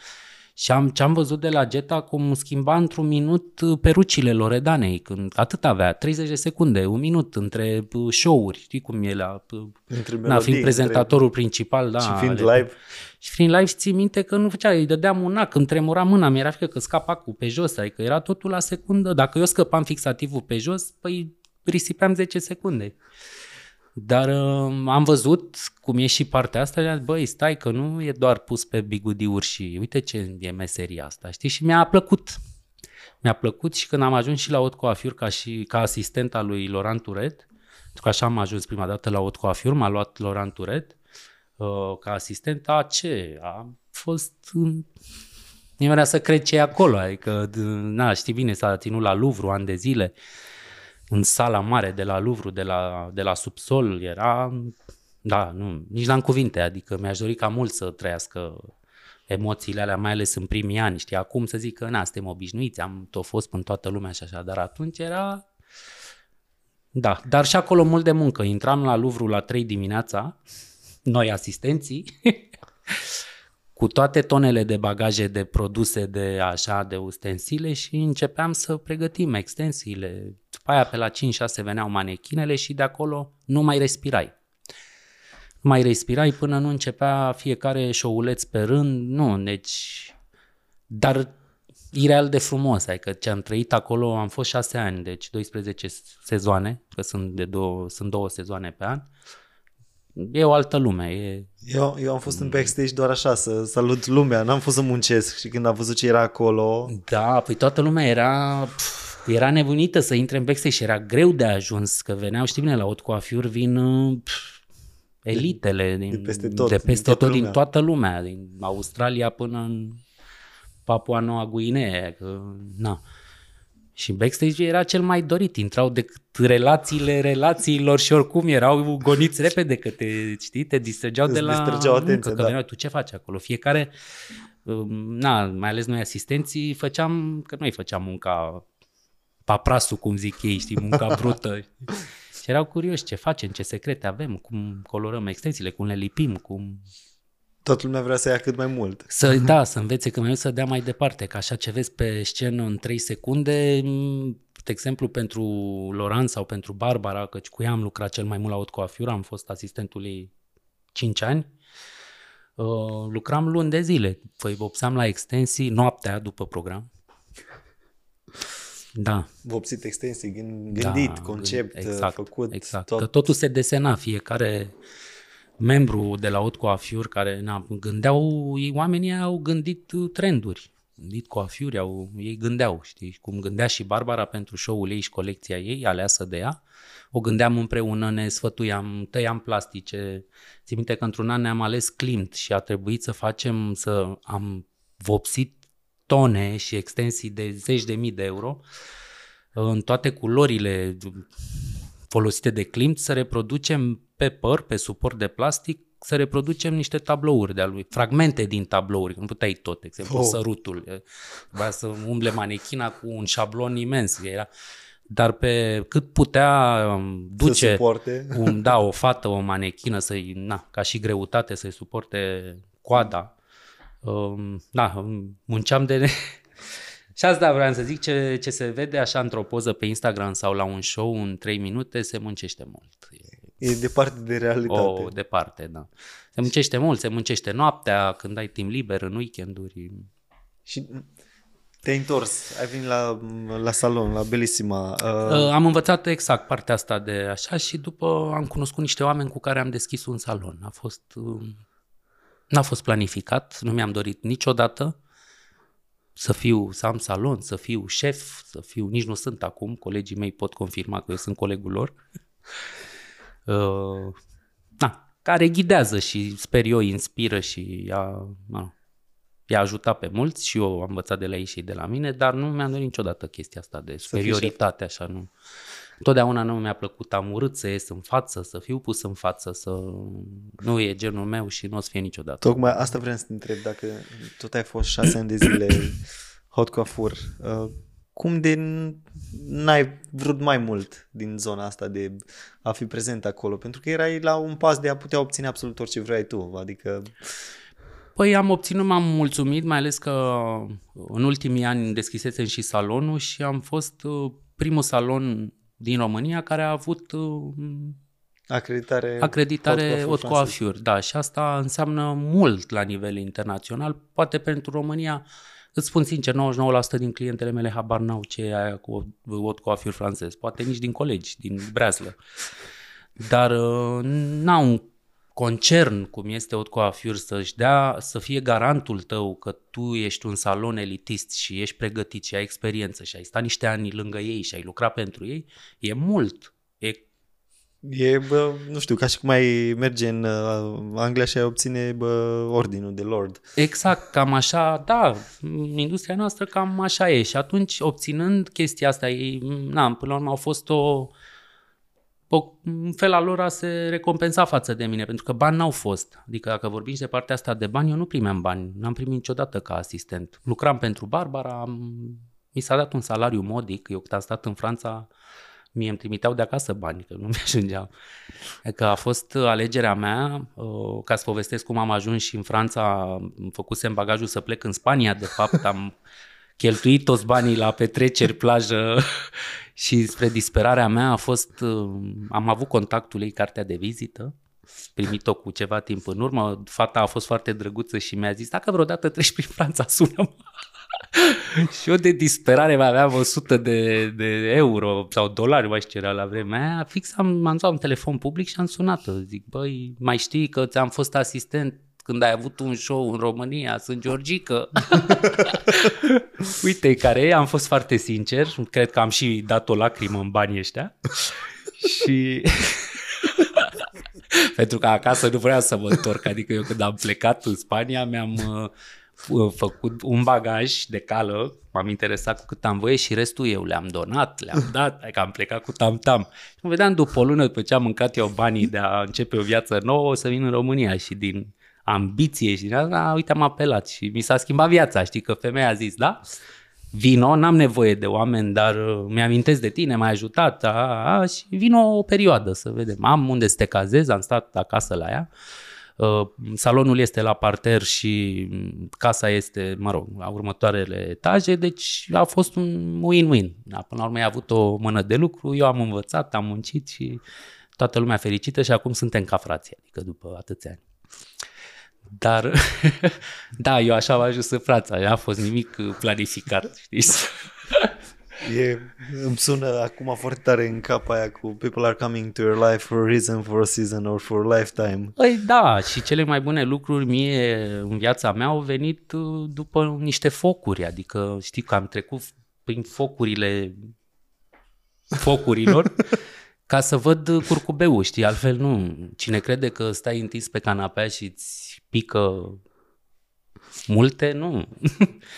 și am, ce am văzut de la Geta cum schimba într-un minut uh, perucile Loredanei, când atât avea, 30 de secunde, un minut între uh, show-uri, știi cum e la... Între melodii, na, fiind prezentatorul între... principal, da.
Și fiind ale, live.
Și fiind live ții minte că nu făcea, îi dădeam un ac, îmi tremura mâna, mi-era frică că scapa cu pe jos, adică era totul la secundă. Dacă eu scăpam fixativul pe jos, păi risipeam 10 secunde. Dar uh, am văzut cum e și partea asta, băi, stai că nu e doar pus pe bigudiuri și uite ce e meseria asta, știi? Și mi-a plăcut. Mi-a plăcut și când am ajuns și la Haute Coiffure ca, și, ca asistent al lui Laurent Turet, pentru că așa am ajuns prima dată la Haute Coiffure, m-a luat Laurent Turet uh, ca asistent, a ce? A fost... Nu vrea să cred ce e acolo, adică, na, știi bine, s-a ținut la Louvre ani de zile, în sala mare de la Louvre, de la, de la subsol, era, da, nu, nici n-am cuvinte, adică mi-aș dori ca mult să trăiască emoțiile alea, mai ales în primii ani, știi, acum să zic că, na, suntem obișnuiți, am tot fost în toată lumea și așa, dar atunci era, da, dar și acolo mult de muncă, intram la Louvre la 3 dimineața, noi asistenții, *laughs* cu toate tonele de bagaje, de produse, de așa, de ustensile și începeam să pregătim extensiile. După aia pe la 5-6 veneau manechinele și de acolo nu mai respirai. Nu mai respirai până nu începea fiecare șouleț pe rând, nu, deci... Dar ireal de frumos, adică ce am trăit acolo, am fost 6 ani, deci 12 sezoane, că sunt, de două, sunt două sezoane pe an. Uh, e o altă lume. E...
Eu, eu am fost în backstage doar așa, să salut lumea, n-am fost să muncesc și când am văzut ce era acolo...
Da, păi toată lumea era... Pf, era nebunită să intre în backstage și era greu de ajuns, că veneau, știi bine, la Haute Coiffure vin pf, elitele din, de peste tot, de peste din, tot, din toată lumea, din Australia până în Papua Noua Guinee, că, na. Și backstage era cel mai dorit, intrau decât relațiile relațiilor și oricum erau goniți repede că te, știi, te distrăgeau de la
distrăgeau atenție,
muncă, că da. tu ce faci acolo? Fiecare, um, na, mai ales noi asistenții, făceam, că noi făceam munca paprasul, cum zic ei, știi, munca *laughs* brută. și erau curioși ce facem, ce secrete avem, cum colorăm extensiile, cum le lipim, cum
Toată lumea vrea să ia cât mai mult.
Să, da, să învețe cât mai mult să dea mai departe, că așa ce vezi pe scenă în 3 secunde, de exemplu pentru Loran sau pentru Barbara, căci cu ea am lucrat cel mai mult la Haute am fost asistentul ei 5 ani, uh, lucram luni de zile, păi vopseam la extensii noaptea după program. Da.
Vopsit extensii, gândit, da, concept,
exact,
făcut.
Exact, tot. că totul se desena, fiecare membru de la Haute Coiffure care na, gândeau, ei, oamenii au gândit trenduri, gândit coafiuri, au, ei gândeau, știi, cum gândea și Barbara pentru show-ul ei și colecția ei, aleasă de ea, o gândeam împreună, ne sfătuiam, tăiam plastice. Țin minte că într-un an ne-am ales Klimt și a trebuit să facem, să am vopsit tone și extensii de zeci de mii de euro în toate culorile folosite de Klimt să reproducem pe păr, pe suport de plastic, să reproducem niște tablouri de-a lui, fragmente din tablouri, nu puteai tot, de exemplu, oh. sărutul. Trebuia să umble manechina cu un șablon imens. Era, dar pe cât putea um, duce un, da, o fată, o manechină, să na, ca și greutate să-i suporte coada, Um, da, munceam de... și asta vreau să zic, ce, ce se vede așa într-o poză pe Instagram sau la un show în 3 minute, se muncește mult.
E departe de realitate.
O, departe, da. Se muncește mult, se muncește noaptea, când ai timp liber, în weekenduri.
Și te-ai întors, ai venit la, la salon, la Bellissima.
Uh... Am învățat exact partea asta de așa și după am cunoscut niște oameni cu care am deschis un salon. A fost, uh, n-a fost planificat, nu mi-am dorit niciodată să fiu, să am salon, să fiu șef, să fiu, nici nu sunt acum, colegii mei pot confirma că eu sunt colegul lor. *laughs* Uh, na, care ghidează și sper eu inspiră și a, na, i-a ajutat pe mulți și eu am învățat de la ei și de la mine, dar nu mi-am dorit niciodată chestia asta de superioritate, așa, nu. Totdeauna nu mi-a plăcut, am urât să ies în față, să fiu pus în față, să nu e genul meu și nu o să fie niciodată.
Tocmai asta vreau să te întreb, dacă tot ai fost șase ani de zile hot coiffur, uh, cum de n-ai vrut mai mult din zona asta de a fi prezent acolo? Pentru că erai la un pas de a putea obține absolut orice vrei tu, adică...
Păi am obținut, m-am mulțumit, mai ales că în ultimii ani deschisesem și salonul și am fost uh, primul salon din România care a avut uh,
acreditare,
acreditare haute coiffure. Da, și asta înseamnă mult la nivel internațional. Poate pentru România, îți spun sincer, 99% din clientele mele habar n-au ce e aia cu haute coiffure francez. Poate nici din colegi, din breazlă. Dar uh, n-au concern cum este Haute Coiffure să-și dea, să fie garantul tău că tu ești un salon elitist și ești pregătit și ai experiență și ai stat niște ani lângă ei și ai lucrat pentru ei, e mult. E
E, bă, nu știu, ca și cum ai merge în uh, Anglia și ai obține bă, ordinul de Lord.
Exact, cam așa, da, industria noastră cam așa e și atunci obținând chestia asta, ei, na, până la urmă au fost o, în fel al lor a se recompensa față de mine, pentru că bani n-au fost. Adică dacă vorbim de partea asta de bani, eu nu primeam bani, n-am primit niciodată ca asistent. Lucram pentru Barbara, am, mi s-a dat un salariu modic, eu când am stat în Franța, mie îmi trimiteau de acasă bani, că nu *laughs* mi-ajungeau. Că a fost alegerea mea, uh, ca să povestesc cum am ajuns și în Franța, am făcusem bagajul să plec în Spania, de fapt am *laughs* cheltuit toți banii la petreceri, plajă și spre disperarea mea a fost, uh, am avut contactul ei, cartea de vizită, primit-o cu ceva timp în urmă. Fata a fost foarte drăguță și mi-a zis, dacă vreodată treci prin Franța, sună-mă. *laughs* și eu de disperare mai aveam 100 de, de euro sau dolari, mai știu ce era la vremea aia. Fix am, am luat un telefon public și am sunat-o. Zic, băi, mai știi că ți-am fost asistent când ai avut un show în România, sunt Georgică. *laughs* Uite, care e, am fost foarte sincer, cred că am și dat o lacrimă în banii ăștia. și... *laughs* Pentru că acasă nu vreau să mă întorc, adică eu când am plecat în Spania mi-am uh, făcut un bagaj de cală, m-am interesat cu cât am voie și restul eu le-am donat, le-am dat, adică am plecat cu tam-tam. Și mă vedeam după o lună, după ce am mâncat eu banii de a începe o viață nouă, o să vin în România și din ambiție și din asta, uite, am apelat și mi s-a schimbat viața, știi, că femeia a zis, da, vino, n-am nevoie de oameni, dar uh, mi-amintesc de tine, m-ai ajutat, a, a, a, și vino o perioadă să vedem. Am unde să te cazez, am stat acasă la ea, uh, salonul este la parter și casa este, mă rog, la următoarele etaje, deci a fost un win-win. Da, până la urmă ai avut o mână de lucru, eu am învățat, am muncit și toată lumea fericită și acum suntem ca frații, adică după atâția ani. Dar, *laughs* da, eu așa am ajuns în Franța, n-a fost nimic planificat, știți?
E, îmi sună acum foarte tare în cap aia cu people are coming to your life for a reason, for a season or for a lifetime.
Păi da, și cele mai bune lucruri mie în viața mea au venit uh, după niște focuri, adică știi că am trecut prin focurile focurilor *laughs* ca să văd curcubeul, știi, altfel nu. Cine crede că stai întins pe canapea și îți pică multe, nu.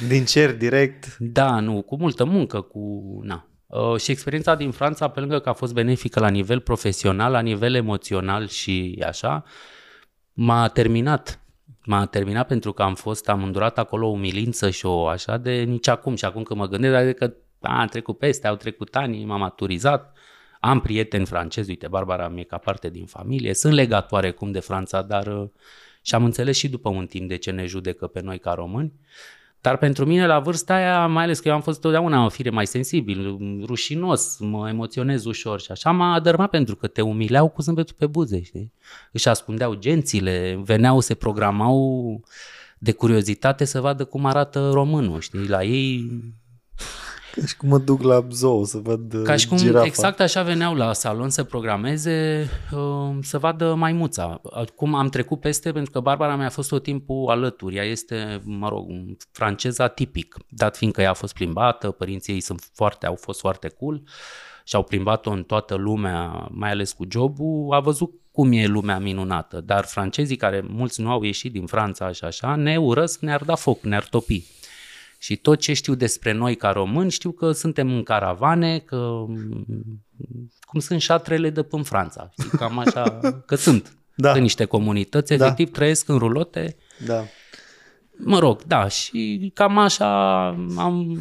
Din cer, direct?
Da, nu, cu multă muncă, cu... Na. Uh, și experiența din Franța, pe lângă că a fost benefică la nivel profesional, la nivel emoțional și așa, m-a terminat. M-a terminat pentru că am fost, am îndurat acolo o umilință și o așa de nici acum. Și acum când mă gândesc, adică a, a trecut peste, au trecut ani, m-am maturizat, am prieteni francezi, uite, Barbara mi e ca parte din familie, sunt legatoare cum de Franța, dar uh, Și am înțeles și după un timp de ce ne judecă pe noi ca români. Dar pentru mine, la vârsta aia, mai ales că eu am fost totdeauna o fire mai sensibil, rușinos, mă emoționez ușor și așa, m-a adărmat pentru că te umileau cu zâmbetul pe buze, știi? Își ascundeau gențile, veneau, se programau de curiozitate să vadă cum arată românul, știi? La ei
ca și cum mă duc la zoo să văd
Ca și cum
girafa.
exact așa veneau la salon să programeze, uh, să vadă maimuța. Cum am trecut peste, pentru că Barbara mea a fost tot timpul alături. Ea este, mă rog, franceza tipic, dat fiindcă ea a fost plimbată, părinții ei sunt foarte, au fost foarte cool și au plimbat-o în toată lumea, mai ales cu jobul, a văzut cum e lumea minunată. Dar francezii, care mulți nu au ieșit din Franța și așa, ne urăsc, ne-ar da foc, ne-ar topi. Și tot ce știu despre noi ca români, știu că suntem în caravane, că cum sunt șatrele de până Franța. Știi, cam așa, că sunt. *laughs*
Da.
În niște comunități, efectiv, da. trăiesc în rulote.
Da.
Mă rog, da, și cam așa am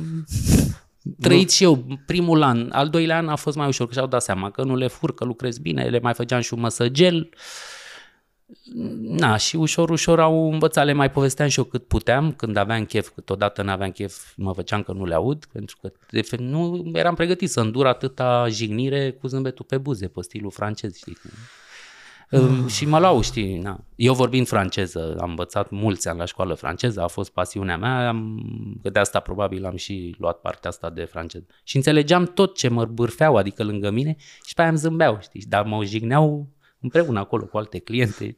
trăit și eu primul an. Al doilea an a fost mai ușor, că și-au dat seama că nu le fur, că lucrez bine, le mai făceam și un măsăgel. Na, și ușor, ușor au învățat, le mai povesteam și eu cât puteam, când aveam chef, câteodată nu aveam chef, mă făceam că nu le aud, pentru că de fel, nu eram pregătit să îndur atâta jignire cu zâmbetul pe buze, pe stilul francez, știi. Mm. Și mă lau, știi, na. Eu vorbind franceză, am învățat mulți ani la școală franceză, a fost pasiunea mea, am, că de asta probabil am și luat partea asta de franceză. Și înțelegeam tot ce mă bârfeau, adică lângă mine, și pe aia îmi zâmbeau, știi, dar mă jigneau împreună acolo cu alte cliente.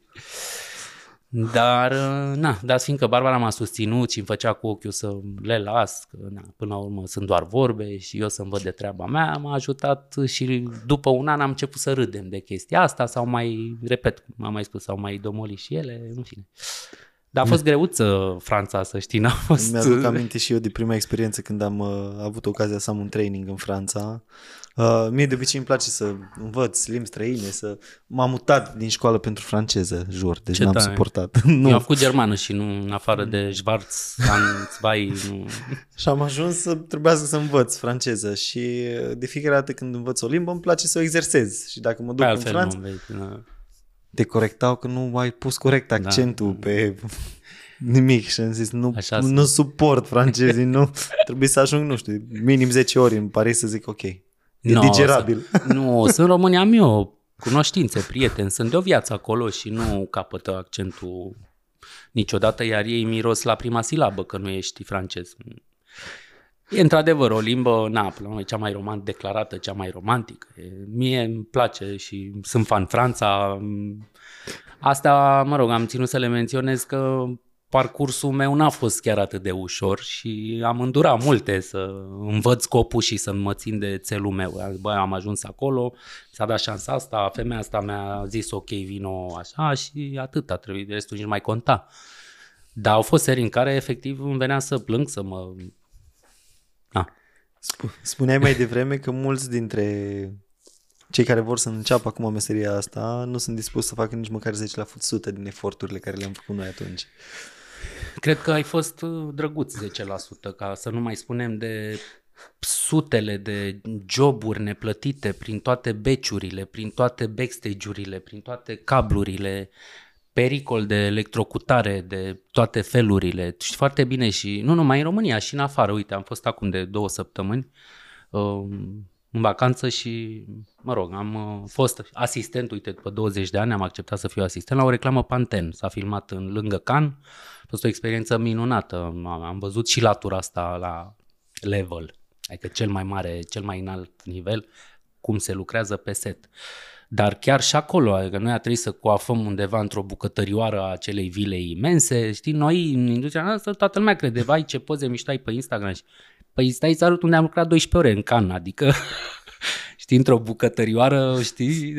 Dar, na, dar fiindcă Barbara m-a susținut și îmi făcea cu ochiul să le las, că na, până la urmă sunt doar vorbe și eu să-mi văd de treaba mea, m-a ajutat și după un an am început să râdem de chestia asta sau mai, repet, cum am mai spus, sau mai domoli și ele, nu știu. Dar a fost greuță Franța, să știi, n-a fost...
Mi-aduc aminte și eu de prima experiență când am uh, avut ocazia să am un training în Franța. Uh, mie de obicei îmi place să învăț limbi străine, să... M-am mutat din școală pentru franceză, jur, deci
Ce
n-am
tare.
suportat.
Nu. *laughs*
nu.
Eu am făcut germană și nu, în afară de Schwarz, Zwei, nu... *laughs*
Și am ajuns să trebuiască să învăț franceză și uh, de fiecare dată când învăț o limbă îmi place să o exersez. Și dacă mă
Pe
duc în
altfel
Franța,
nu vezi. na.
te corectau că nu ai pus corect accentul da. pe *laughs* nimic și am zis nu,
Așa
nu suport francezii, nu. Trebuie să ajung, nu știu, minim 10 ori în Paris să zic ok. E
Nu,
digerabil.
Să, nu, sunt în România, am eu cunoștințe, prieteni, sunt de o viață acolo și nu capătă accentul niciodată, iar ei miros la prima silabă că nu ești francez. E într-adevăr o limbă, na, până la urmă, e cea mai roman declarată, cea mai romantică. E, mie îmi place și sunt fan Franța. Asta, mă rog, am ținut să le menționez că parcursul meu n-a fost chiar atât de ușor și am îndurat multe să învăț scopul și să mă țin de țelul meu. Bă, am ajuns acolo, s-a dat șansa asta, femeia asta mi-a zis ok, vino așa și atât, a trebuit, de restul nici nu mai conta. Dar au fost serii în care efectiv îmi venea să plâng, să mă... A,
Sp- Spuneai mai devreme că mulți dintre cei care vor să înceapă acum meseria asta nu sunt dispuși să facă nici măcar 10% din eforturile care le-am făcut noi atunci.
Cred că ai fost uh, drăguț 10%, ca să nu mai spunem de sutele de joburi neplătite prin toate beciurile, prin toate backstage-urile, prin toate cablurile, pericol de electrocutare de toate felurile. Știi foarte bine și nu numai în România, și în afară. Uite, am fost acum de două săptămâni uh, în vacanță și, mă rog, am uh, fost asistent, uite, după 20 de ani am acceptat să fiu asistent la o reclamă Panten. S-a filmat în lângă Cannes. A fost o experiență minunată. Am, am văzut și latura asta la level, adică cel mai mare, cel mai înalt nivel, cum se lucrează pe set. Dar chiar și acolo, adică noi a trebuit să coafăm undeva într-o bucătărioară a acelei vile imense. Știi, noi în industria noastră toată lumea crede, vai ce poze mișto ai pe Instagram. Și, păi stai să arăt unde am lucrat 12 ore în Cannes, adică *laughs* știi, într-o bucătărioară, știi,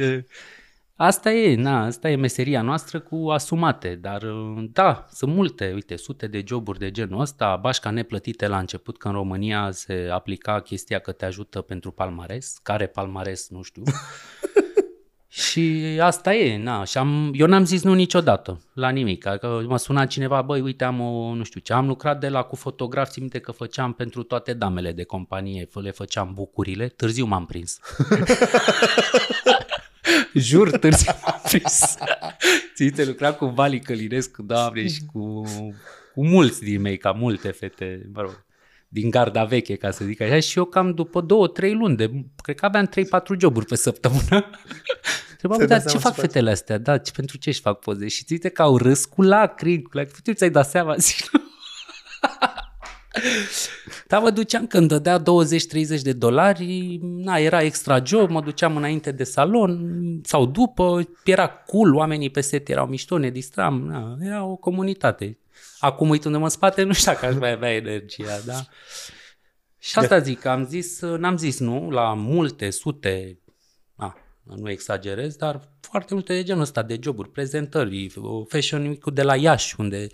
Asta e, na, asta e meseria noastră cu asumate, dar da, sunt multe, uite, sute de joburi de genul ăsta, bașca neplătite la început, că în România se aplica chestia că te ajută pentru palmares, care palmares, nu știu. *laughs* și asta e, na, și am, eu n-am zis nu niciodată, la nimic, că m-a sunat cineva, băi, uite, am o, nu știu ce, am lucrat de la cu fotograf, țin minte că făceam pentru toate damele de companie, le făceam bucurile, târziu m-am prins. *laughs* Jur, târziu m-am prins. *laughs* Ținte, lucra cu Vali Călinescu, doamne, și cu, cu mulți din mei, ca multe fete, mă rog, din garda veche, ca să zic așa, și eu cam după două, trei luni, de, cred că aveam trei, patru joburi pe săptămână. *laughs* Întrebam, dar ce fac fetele astea? Da, ce, pentru ce își fac poze? Și ținte că au râs cu lacrimi, cu lacrimi. Tu ți-ai dat seama? *laughs* Zic, da, mă duceam când dădea 20-30 de dolari, na, era extra job, mă duceam înainte de salon sau după, era cool, oamenii pe set erau mișto, ne distram, na, era o comunitate. Acum uitându-mă în spate, nu știu dacă aș mai avea energia, da? Și asta zic, am zis, n-am zis nu la multe, sute, a, nu exagerez, dar foarte multe de genul ăsta de joburi, prezentări, Fashion week de la Iași, unde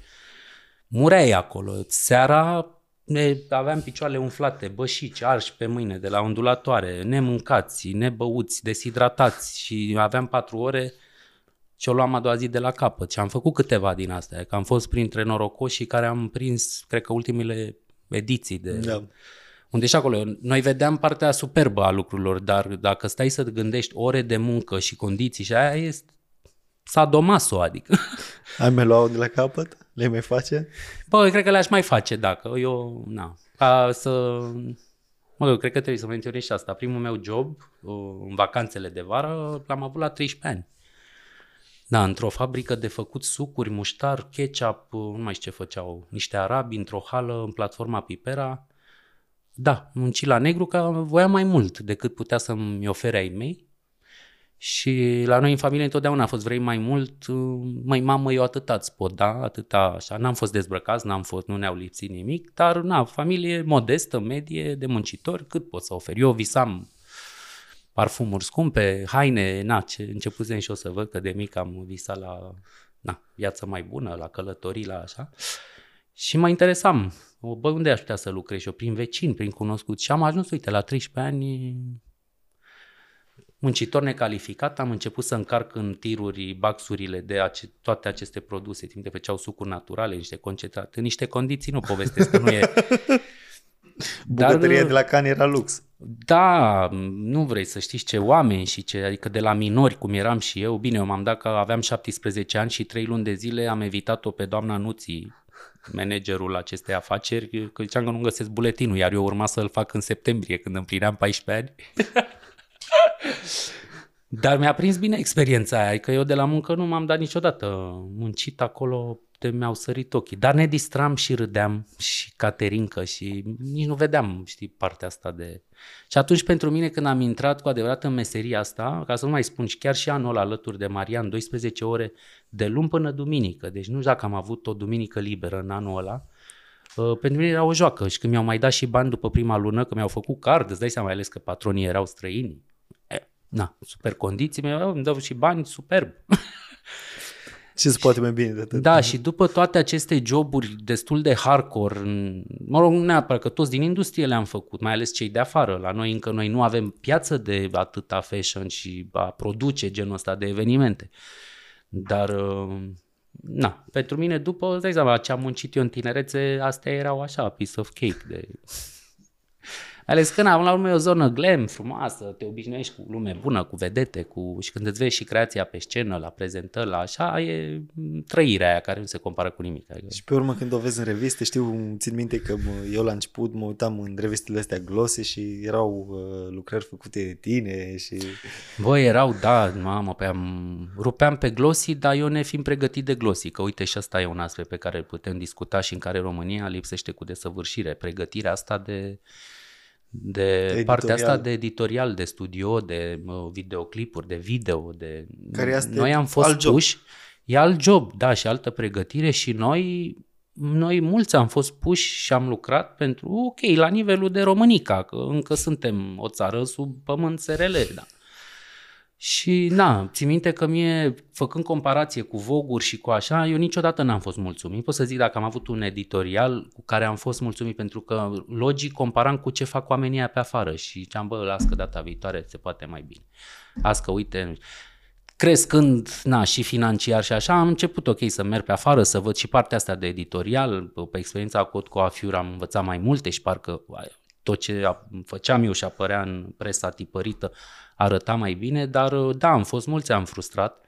mureai acolo. Seara ne aveam picioarele umflate, bășici, arși pe mâine de la ondulatoare, nemâncați, nebăuți, deshidratați și aveam patru ore și o luam a doua zi de la capăt. Și am făcut câteva din astea, că am fost printre norocoșii care am prins, cred că, ultimele ediții de... Da. Unde și acolo, noi vedeam partea superbă a lucrurilor, dar dacă stai să gândești ore de muncă și condiții și aia este sadomaso, adică. *laughs*
Ai mai luat de la capăt? Le mai face?
Bă, cred că le-aș mai face, dacă. Eu, na, ca să... Mă, eu cred că trebuie să menționez și asta. Primul meu job, în vacanțele de vară, l-am avut la 13 ani. Da, într-o fabrică de făcut sucuri, muștar, ketchup, nu mai știu ce făceau, niște arabi într-o hală în platforma Pipera. Da, munci la negru că voia mai mult decât putea să-mi ofere ai mei. Și la noi în familie întotdeauna a fost vrei mai mult, mai mamă, eu atâta îți pot da, atâta așa. N-am fost dezbrăcați, n-am fost, nu ne-au lipsit nimic, dar na, familie modestă, medie, de muncitori, cât pot să ofer. Eu visam parfumuri scumpe, haine, na, ce începusem și o să văd că de mic am visat la na, viață mai bună, la călătorii, la așa. Și mă interesam, bă, unde aș putea să lucrez și eu? Prin vecini, prin cunoscut. Și am ajuns, uite, la 13 ani, muncitor necalificat, am început să încarc în tiruri baxurile de ace- toate aceste produse, timp de făceau sucuri naturale, niște concentrate, în niște condiții, nu povestesc că nu e... *laughs*
Bucătăria Dar, de la Can era lux.
Da, nu vrei să știți ce oameni și ce, adică de la minori, cum eram și eu, bine, eu m-am dat că aveam 17 ani și 3 luni de zile am evitat-o pe doamna Nuții, managerul acestei afaceri, că ziceam că nu găsesc buletinul, iar eu urma să-l fac în septembrie, când împlineam 14 ani. *laughs* Dar mi-a prins bine experiența aia, că adică eu de la muncă nu m-am dat niciodată. Muncit acolo, de mi-au sărit ochii. Dar ne distram și râdeam și caterincă și nici nu vedeam, știi, partea asta de... Și atunci pentru mine când am intrat cu adevărat în meseria asta, ca să nu mai spun, și chiar și anul alături de Marian, 12 ore de luni până duminică, deci nu știu dacă am avut o duminică liberă în anul ăla, Uh, pentru mine era o joacă și când mi-au mai dat și bani după prima lună, că mi-au făcut card, îți dai seama, mai ales că patronii erau străini, na, super condiții, mi-au îmi dau și bani superb. *laughs*
Ce se poate mai bine de atât?
Da, și după toate aceste joburi destul de hardcore, mă rog, nu neapărat că toți din industrie le-am făcut, mai ales cei de afară. La noi încă noi nu avem piață de atâta fashion și a produce genul ăsta de evenimente. Dar, uh, na, pentru mine, după, îți dai seama, ce am muncit eu în tinerețe, astea erau așa, piece of cake de ales că, la urmă, e o zonă glam, frumoasă, te obișnuiești cu lume bună, cu vedete, cu... și când îți vezi și creația pe scenă, la prezentări, la așa, e trăirea aia care nu se compară cu nimic.
Adică... Și pe urmă când o vezi în reviste, știu, țin minte că eu la început mă uitam în revistele astea glose și erau uh, lucrări făcute de tine și...
Băi, erau, da, mamă, pe am... rupeam pe glossy, dar eu ne fiind pregătit de glossy, că uite și asta e un aspect pe care îl putem discuta și în care România lipsește cu desăvârșire, pregătirea asta de de editorial. partea asta de editorial, de studio, de uh, videoclipuri, de video, de...
Care este
noi am fost alt job. puși, e alt job, da, și altă pregătire și noi, noi mulți am fost puși și am lucrat pentru, ok, la nivelul de Românica, că încă suntem o țară sub pământ SRL, da. Și na, țin minte că mie, făcând comparație cu voguri și cu așa, eu niciodată n-am fost mulțumit. Pot să zic dacă am avut un editorial cu care am fost mulțumit, pentru că logic comparam cu ce fac oamenii pe afară și ziceam, bă, las că data viitoare se poate mai bine. Las că, uite, crescând, na, și financiar și așa, am început, ok, să merg pe afară, să văd și partea asta de editorial. Pe experiența cu Coafiur am învățat mai multe și parcă tot ce făceam eu și apărea în presa tipărită arăta mai bine, dar da, am fost mulți ani frustrat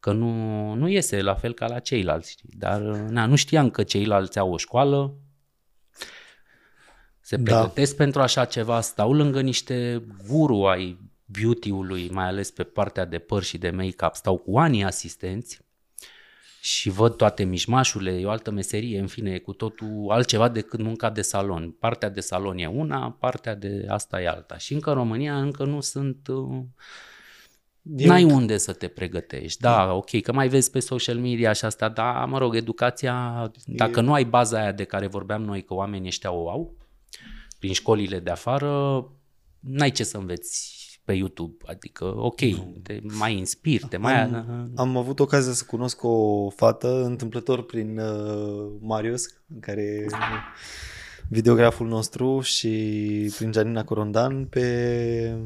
că nu, nu iese la fel ca la ceilalți. Dar na, nu știam că ceilalți au o școală, se da. pregătesc da. pentru așa ceva, stau lângă niște guru ai beauty-ului, mai ales pe partea de păr și de make-up, stau cu ani asistenți și văd toate mișmașurile, e o altă meserie, în fine, e cu totul altceva decât munca de salon. Partea de salon e una, partea de asta e alta. Și încă în România încă nu sunt... Uh, E N-ai un... unde să te pregătești. Da, ok, că mai vezi pe social media și asta, dar, mă rog, educația, dacă e... nu ai baza aia de care vorbeam noi, că oamenii ăștia o au, prin școlile de afară, n-ai ce să înveți pe YouTube. Adică, ok, te mai inspiri, te mai...
Am, am avut ocazia să cunosc o fată întâmplător prin uh, Marius, care videograful nostru și prin Janina Corondan pe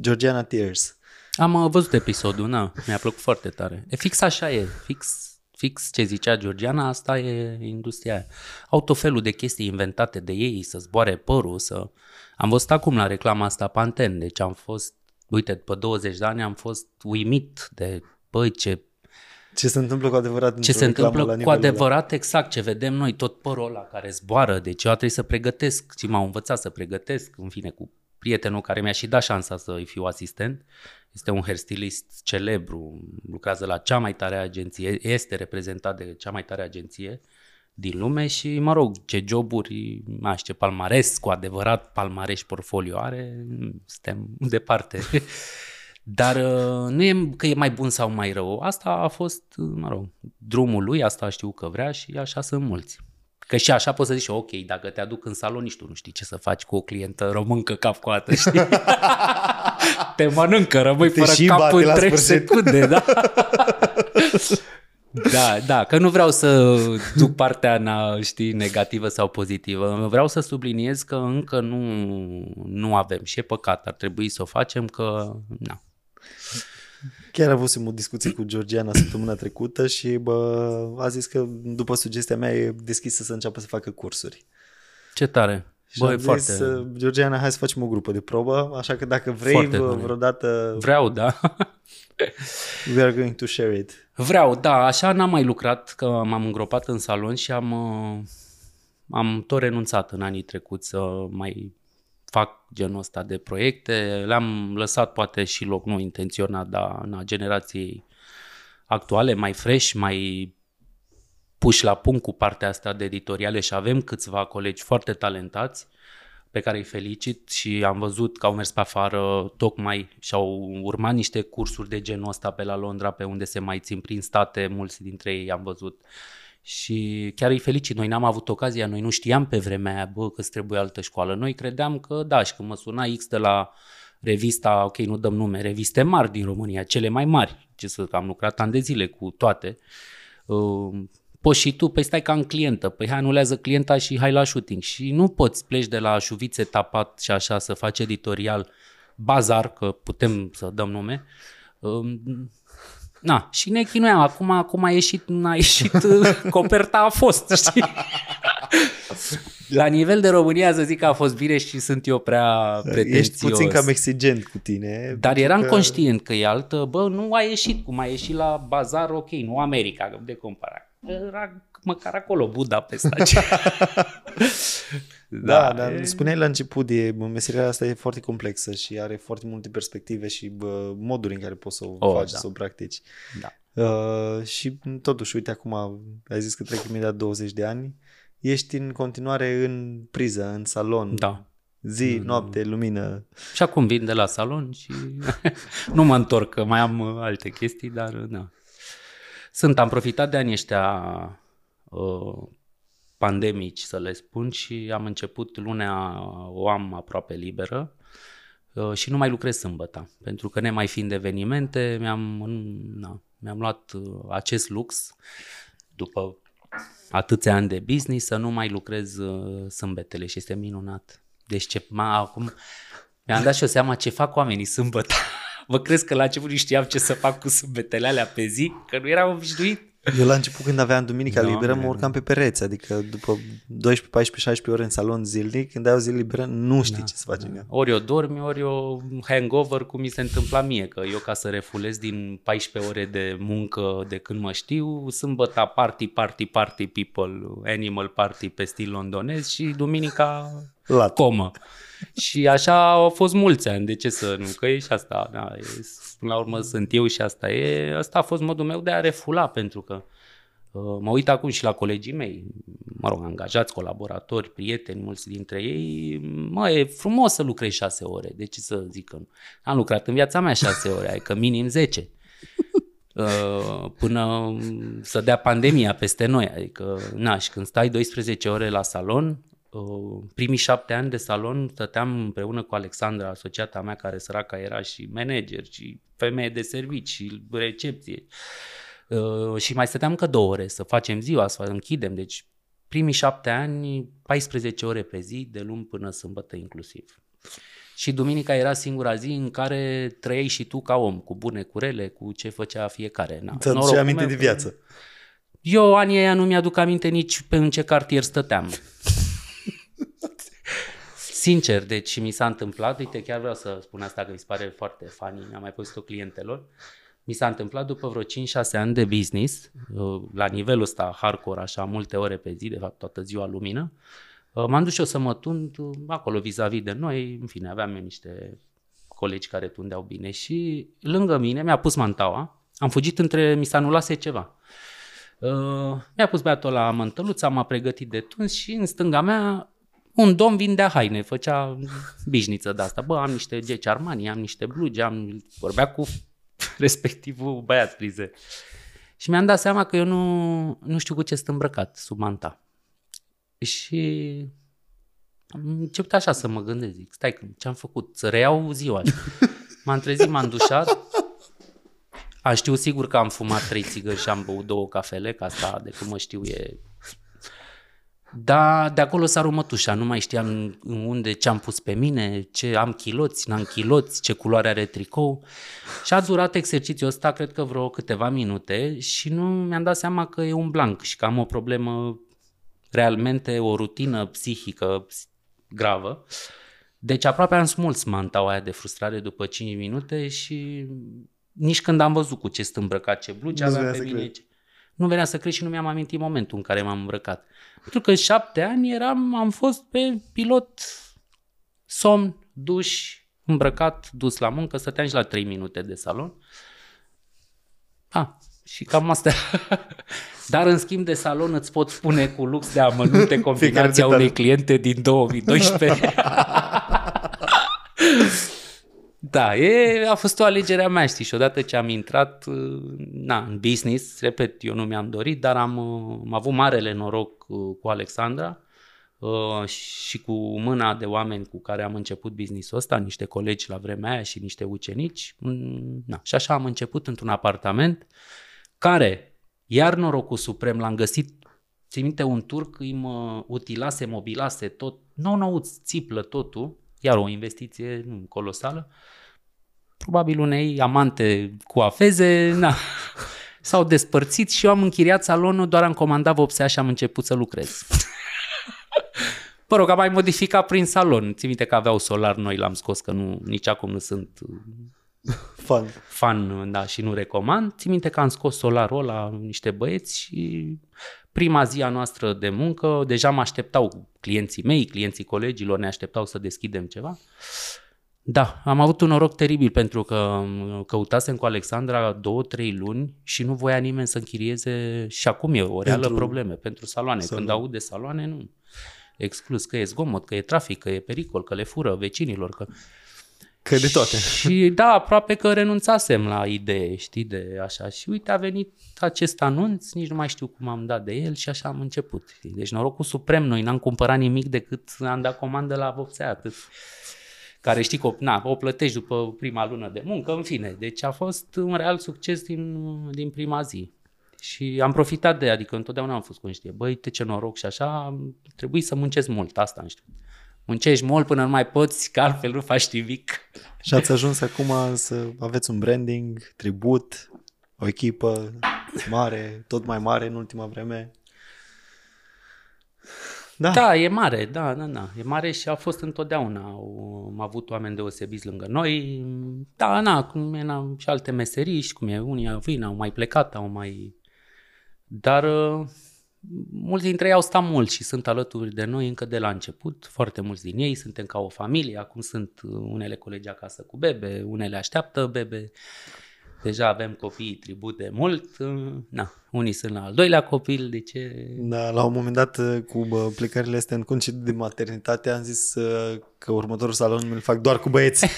Georgiana Tears.
Am uh, văzut episodul, na, mi-a plăcut foarte tare. E fix așa e, fix fix ce zicea Georgiana, asta e industria aia. Au tot felul de chestii inventate de ei, să zboare părul, să... Am văzut acum la reclama asta Panten, deci am fost, uite, după 20 de ani am fost uimit de, băi, ce
ce se întâmplă cu adevărat
Ce se întâmplă cu adevărat, exact, ce vedem noi, tot părul ăla care zboară, deci eu trebuie să pregătesc, și m-au învățat să pregătesc, în fine, cu prietenul care mi-a și dat șansa să-i fiu asistent, este un hairstylist celebru, lucrează la cea mai tare agenție, este reprezentat de cea mai tare agenție din lume și, mă rog, ce joburi, aș ce palmares, cu adevărat palmares portfolio are, suntem *laughs* departe. Dar uh, nu e că e mai bun sau mai rău. Asta a fost, mă rog, drumul lui, asta știu că vrea și așa sunt mulți. Că și așa poți să zici, ok, dacă te aduc în salon, nici tu nu știi ce să faci cu o clientă româncă cap-coată, știi? *laughs* te mănâncă, rămâi te fără cap în 3 secunde, da? *laughs* Da, da, că nu vreau să duc partea na, știi, negativă sau pozitivă. Vreau să subliniez că încă nu, nu avem și e păcat, ar trebui să o facem că, na,
Chiar avusem o discuție cu Georgiana săptămâna trecută și bă, a zis că după sugestia mea e deschisă să înceapă să facă cursuri.
Ce tare!
Și Bă, foarte... zis, Georgiana, hai să facem o grupă de probă, așa că dacă vrei foarte vreodată...
Vreau, da. *laughs*
We are going to share it.
Vreau, da, așa n-am mai lucrat, că m-am îngropat în salon și am, uh, am tot renunțat în anii trecuți să mai fac genul ăsta de proiecte. Le-am lăsat poate și loc nu intenționat, dar în generației actuale, mai fresh, mai puși la punct cu partea asta de editoriale și avem câțiva colegi foarte talentați pe care îi felicit și am văzut că au mers pe afară tocmai și au urmat niște cursuri de genul ăsta pe la Londra, pe unde se mai țin prin state, mulți dintre ei am văzut și chiar îi felicit. Noi n-am avut ocazia, noi nu știam pe vremea aia, bă, că îți trebuie altă școală. Noi credeam că da, și când mă suna X de la revista, ok, nu dăm nume, reviste mari din România, cele mai mari, ce să am lucrat ani de zile cu toate. Uh, poți și tu, păi stai ca în clientă, păi hai anulează clienta și hai la shooting. Și nu poți pleci de la șuvițe tapat și așa să faci editorial bazar, că putem să dăm nume, uh, Na, și ne chinuiam. Acum, acum a ieșit, n-a ieșit, *laughs* coperta a fost, știi? La nivel de România să zic că a fost bine și sunt eu prea pretențios.
Ești puțin cam exigent cu tine.
Dar eram că... conștient că e altă, bă, nu a ieșit cum a ieșit la bazar, ok, nu America, de comparat. Era măcar acolo Budapesta. *laughs*
Da, da, dar e... spuneai la început, e, meseria asta e foarte complexă și are foarte multe perspective și bă, moduri în care poți să o oh, faci, da. să o practici. Da. Uh, și totuși, uite, acum ai zis că trec imediat 20 de ani, ești în continuare în priză, în salon.
Da.
Zi, mm. noapte, lumină.
Și acum vin de la salon și *laughs* nu mă întorc, că mai am alte chestii, dar da. Sunt, am profitat de anii ăștia uh, pandemici, să le spun, și am început lunea, o am aproape liberă uh, și nu mai lucrez sâmbătă, pentru că nemai fiind evenimente, mi-am, na, mi-am luat uh, acest lux după atâția ani de business să nu mai lucrez uh, sâmbetele și este minunat. Deci ce, ma, acum mi-am dat și o seama ce fac oamenii sâmbătă. *laughs* Vă crezi că la început nu știam ce să fac cu sâmbetele alea pe zi? Că nu eram obișnuit.
Eu la început când aveam duminica
Doamne.
liberă, mă urcam pe pereți, adică după 12, 14, 16 ore în salon zilnic, când ai o zi liberă, nu știi
Da,
ce să faci în ea.
Ori eu dormi, ori eu hangover, cum mi se întâmpla mie, că eu ca să refulez din 14 ore de muncă de când mă știu, sâmbătă party, party, party people, animal party pe stil londonez și duminica
Lat. *laughs*
comă. Și așa au fost mulți ani, de ce să nu, că e și asta, da, e, până la urmă sunt eu și asta e, asta a fost modul meu de a refula, pentru că uh, mă uit acum și la colegii mei, mă rog, angajați, colaboratori, prieteni, mulți dintre ei, mă, e frumos să lucrezi șase ore, de ce să zic că nu? Am lucrat în viața mea șase ore, adică minim 10 *laughs* Uh, până să dea pandemia peste noi. Adică, na, și când stai 12 ore la salon, uh, primii șapte ani de salon stăteam împreună cu Alexandra, asociata mea, care săraca era și manager, și femeie de servici, și recepție. Uh, și mai stăteam încă două ore să facem ziua, să închidem. Deci, primii șapte ani, 14 ore pe zi, de luni până sâmbătă inclusiv. Și duminica era singura zi în care trăiei și tu ca om, cu bune, cu rele, cu ce făcea fiecare. Na,
Ți-aduce
norocul
aminte
meu
de
că-
viață.
Eu anii aia nu mi-aduc aminte nici pe în ce cartier stăteam. Sincer, deci mi s-a întâmplat, uite, chiar vreau să spun asta că mi se pare foarte funny, mi-am mai pus-o clientelor. Mi s-a întâmplat după vreo 5-6 ani de business, uh, la nivelul ăsta hardcore, așa, multe ore pe zi, de fapt toată ziua lumină, uh, m-am dus și eu să mă tund uh, acolo vis-a-vis de noi, în fine, aveam eu niște colegi care tundeau bine și lângă mine mi-a pus mantaua, am fugit între, mi s-a anulase ceva. Uh, mi-a pus băiatul la mântăluța, m-a pregătit de tuns și în stânga mea un domn vindea haine, făcea bișniță de asta. Bă, am niște geci Armani, am niște blugi, am... vorbea cu *laughs* respectivul băiat frize. Și mi-am dat seama că eu nu, nu știu cu ce sunt îmbrăcat sub manta. Și am început așa să mă gândesc, zic, stai, că ce-am făcut? Să reiau ziua. *laughs* M-am trezit, m-am dușat, am știut sigur că am fumat trei țigări și am băut două cafele, că asta de cum mă știu e... Da, de acolo s-a rupt ușa, nu mai știam unde, ce am pus pe mine, ce am chiloți, n-am chiloți, ce culoare are tricou. Și a durat exercițiul ăsta, cred că vreo câteva minute și nu mi-am dat seama că e un blank și că am o problemă realmente, o rutină psihică ps- gravă. Deci aproape am smuls mantaua aia de frustrare după 5 minute și nici când am văzut cu ce sunt îmbrăcat, ce blugi
Nu-ți
aveam
venea
pe
să
mine,
crezi.
Ce... nu venea să cred și nu mi-am amintit momentul în care m-am îmbrăcat. Pentru că șapte ani eram, am fost pe pilot somn, duș, îmbrăcat, dus la muncă, stăteam și la 3 minute de salon. Ah, și cam asta. *laughs* Dar în schimb de salon îți pot spune cu lux de amănunte *laughs* combinația
detalii.
unei cliente din *laughs* 2012. Da, e, a fost o alegere a mea, știi, și odată ce am intrat uh, na, în business, repet, eu nu mi-am dorit, dar am, uh, am avut marele noroc uh, cu Alexandra uh, și cu mâna de oameni cu care am început business-ul ăsta, niște colegi la vremea aia și niște ucenici. Mm, Na, și așa am început într-un apartament care, iar norocul suprem, l-am găsit Ții minte, un turc îi mă utilase, mobilase tot, nou nou țiplă totul, iar o investiție nu, colosală. Probabil unei amante cu afeze, na, s-au despărțit și eu am închiriat salonul, doar am comandat vopsea și am început să lucrez. Mă rog, am mai modificat prin salon. Ții minte că aveau solar noi, l-am scos, că nu, nici acum nu sunt *laughs*
Fun.
fan da, și nu recomand. Țin minte că am scos solarul la niște băieți și prima zi a noastră de muncă, deja mă așteptau clienții mei, clienții colegilor, ne așteptau să deschidem ceva. Da, am avut un noroc teribil pentru că căutasem cu Alexandra două, trei luni și nu voia nimeni să închirieze și acum e o reală
Pentru
probleme pentru saloane.
salon.
Când aud de saloane, nu. Exclus că e zgomot, că e trafic, că e pericol, că le fură vecinilor, că...
Că de toate.
Și da, aproape că renunțasem la idee, știi, de așa. Și uite, a venit acest anunț, nici nu mai știu cum am dat de el și așa am început. știi. Deci norocul suprem, noi n-am cumpărat nimic decât am dat comandă la vopsea, atât. Care știi că o- na, o plătești după prima lună de muncă, în fine. Deci a fost un real succes din, din prima zi. Și am profitat de ea, adică întotdeauna am fost conștient. Băi, uite ce noroc și așa, trebuie să muncesc mult, asta am știut. Muncești mult până nu mai poți, că altfel nu faci nimic.
Și ați ajuns acum să aveți un branding, tribut, o echipă. mare, tot mai mare în ultima vreme. Da.
Da, e mare, da, da, da. E mare și a fost întotdeauna. Au, am avut oameni deosebiți lângă noi. Da, na, cum e na, și alte meserii și cum e, unii vin, au mai plecat, au mai... Dar uh, mulți dintre ei au stat mult și sunt alături de noi încă de la început. Foarte mulți din ei suntem ca o familie. Acum sunt unele colegi acasă cu bebe, unele așteaptă bebe. Deja avem copii tribut de mult. Na, unii sunt la al doilea copil, de ce?
Da, la un moment dat cu bă, plecările astea în concediu de maternitate am zis uh, că următorul salon îl fac doar cu băieți. *laughs*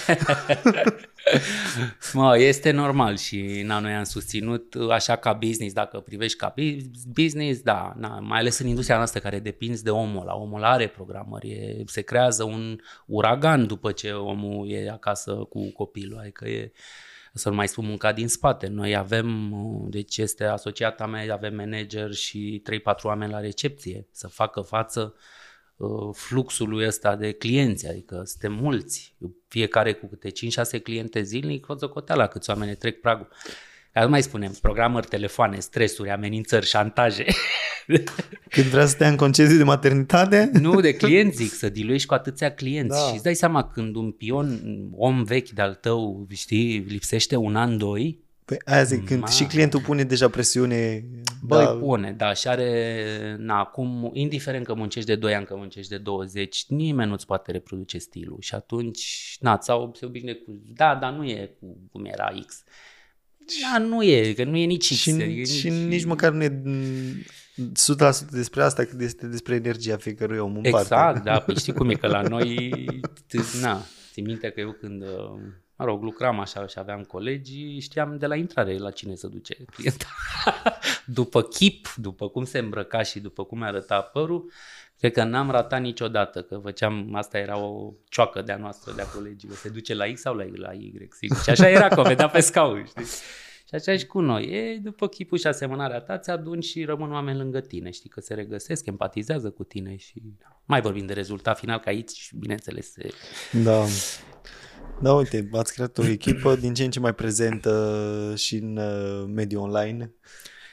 mă, este normal și na, noi am susținut așa ca business, dacă privești ca business, da, na, mai ales în industria noastră care depinzi de omul la omul are programări, e, se creează un uragan după ce omul e acasă cu copilul, adică e să nu mai spun munca din spate. Noi avem, deci este asociata mea, avem manager și 3-4 oameni la recepție să facă față uh, fluxului ăsta de clienți, adică suntem mulți, fiecare cu câte 5-6 cliente zilnic, o la câți oameni trec pragul. Dar nu mai spunem, programări, telefoane, stresuri, amenințări, șantaje. *laughs*
Când vrea să te în concediu de maternitate?
Nu, de clienți zic, să diluiești cu atâția clienți. Da. Și îți dai seama când un pion, om vechi de-al tău, știi, lipsește un an, doi,
Păi aia zic, când Ma. și clientul pune deja presiune...
Băi, da. pune, da, și are, na, acum, indiferent că muncești de 2 ani, că muncești de 20, nimeni nu-ți poate reproduce stilul și atunci, na, sau se obișnuie cu, da, dar nu e cu cum era X. Da, nu e, că nu e nici
și,
nici,
și nici măcar nu e 100% despre asta, cât este despre energia fiecărui om în
exact,
parte.
Exact, da, *laughs* păi știi cum e, că la noi, na, țin minte că eu când, mă rog, lucram așa și aveam colegi, știam de la intrare la cine să duce clienta. *laughs* după chip, după cum se îmbrăca și după cum arăta părul, Cred că n-am ratat niciodată, că făceam, asta era o cioacă de-a noastră, de-a colegilor. Se duce la X sau la, la Y, sigur. Și așa era, că vedea pe scaun, știi? Și așa și cu noi. E, după chipul și asemănarea ta, ți-aduni și rămân oameni lângă tine. Știi că se regăsesc, empatizează cu tine și mai vorbim de rezultat final, că aici, bineînțeles, se...
Da. Da, uite, ați creat o echipă din ce în ce mai prezentă și în uh, mediul online.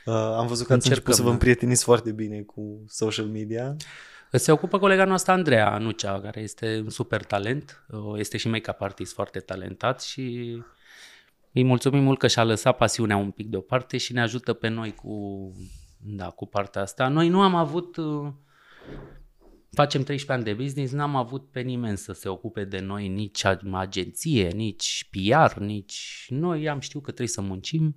Uh, am văzut că ați început să vă da. împrieteniți foarte bine cu social media.
Se ocupă colega noastră Andreea Anucea, care este un super talent, este și make-up artist foarte talentat și îi mulțumim mult că și-a lăsat pasiunea un pic deoparte și ne ajută pe noi cu, da, cu partea asta. Noi nu am avut, facem 13 ani de business, n-am avut pe nimeni să se ocupe de noi, nici agenție, nici PR, nici... Noi am știut că trebuie să muncim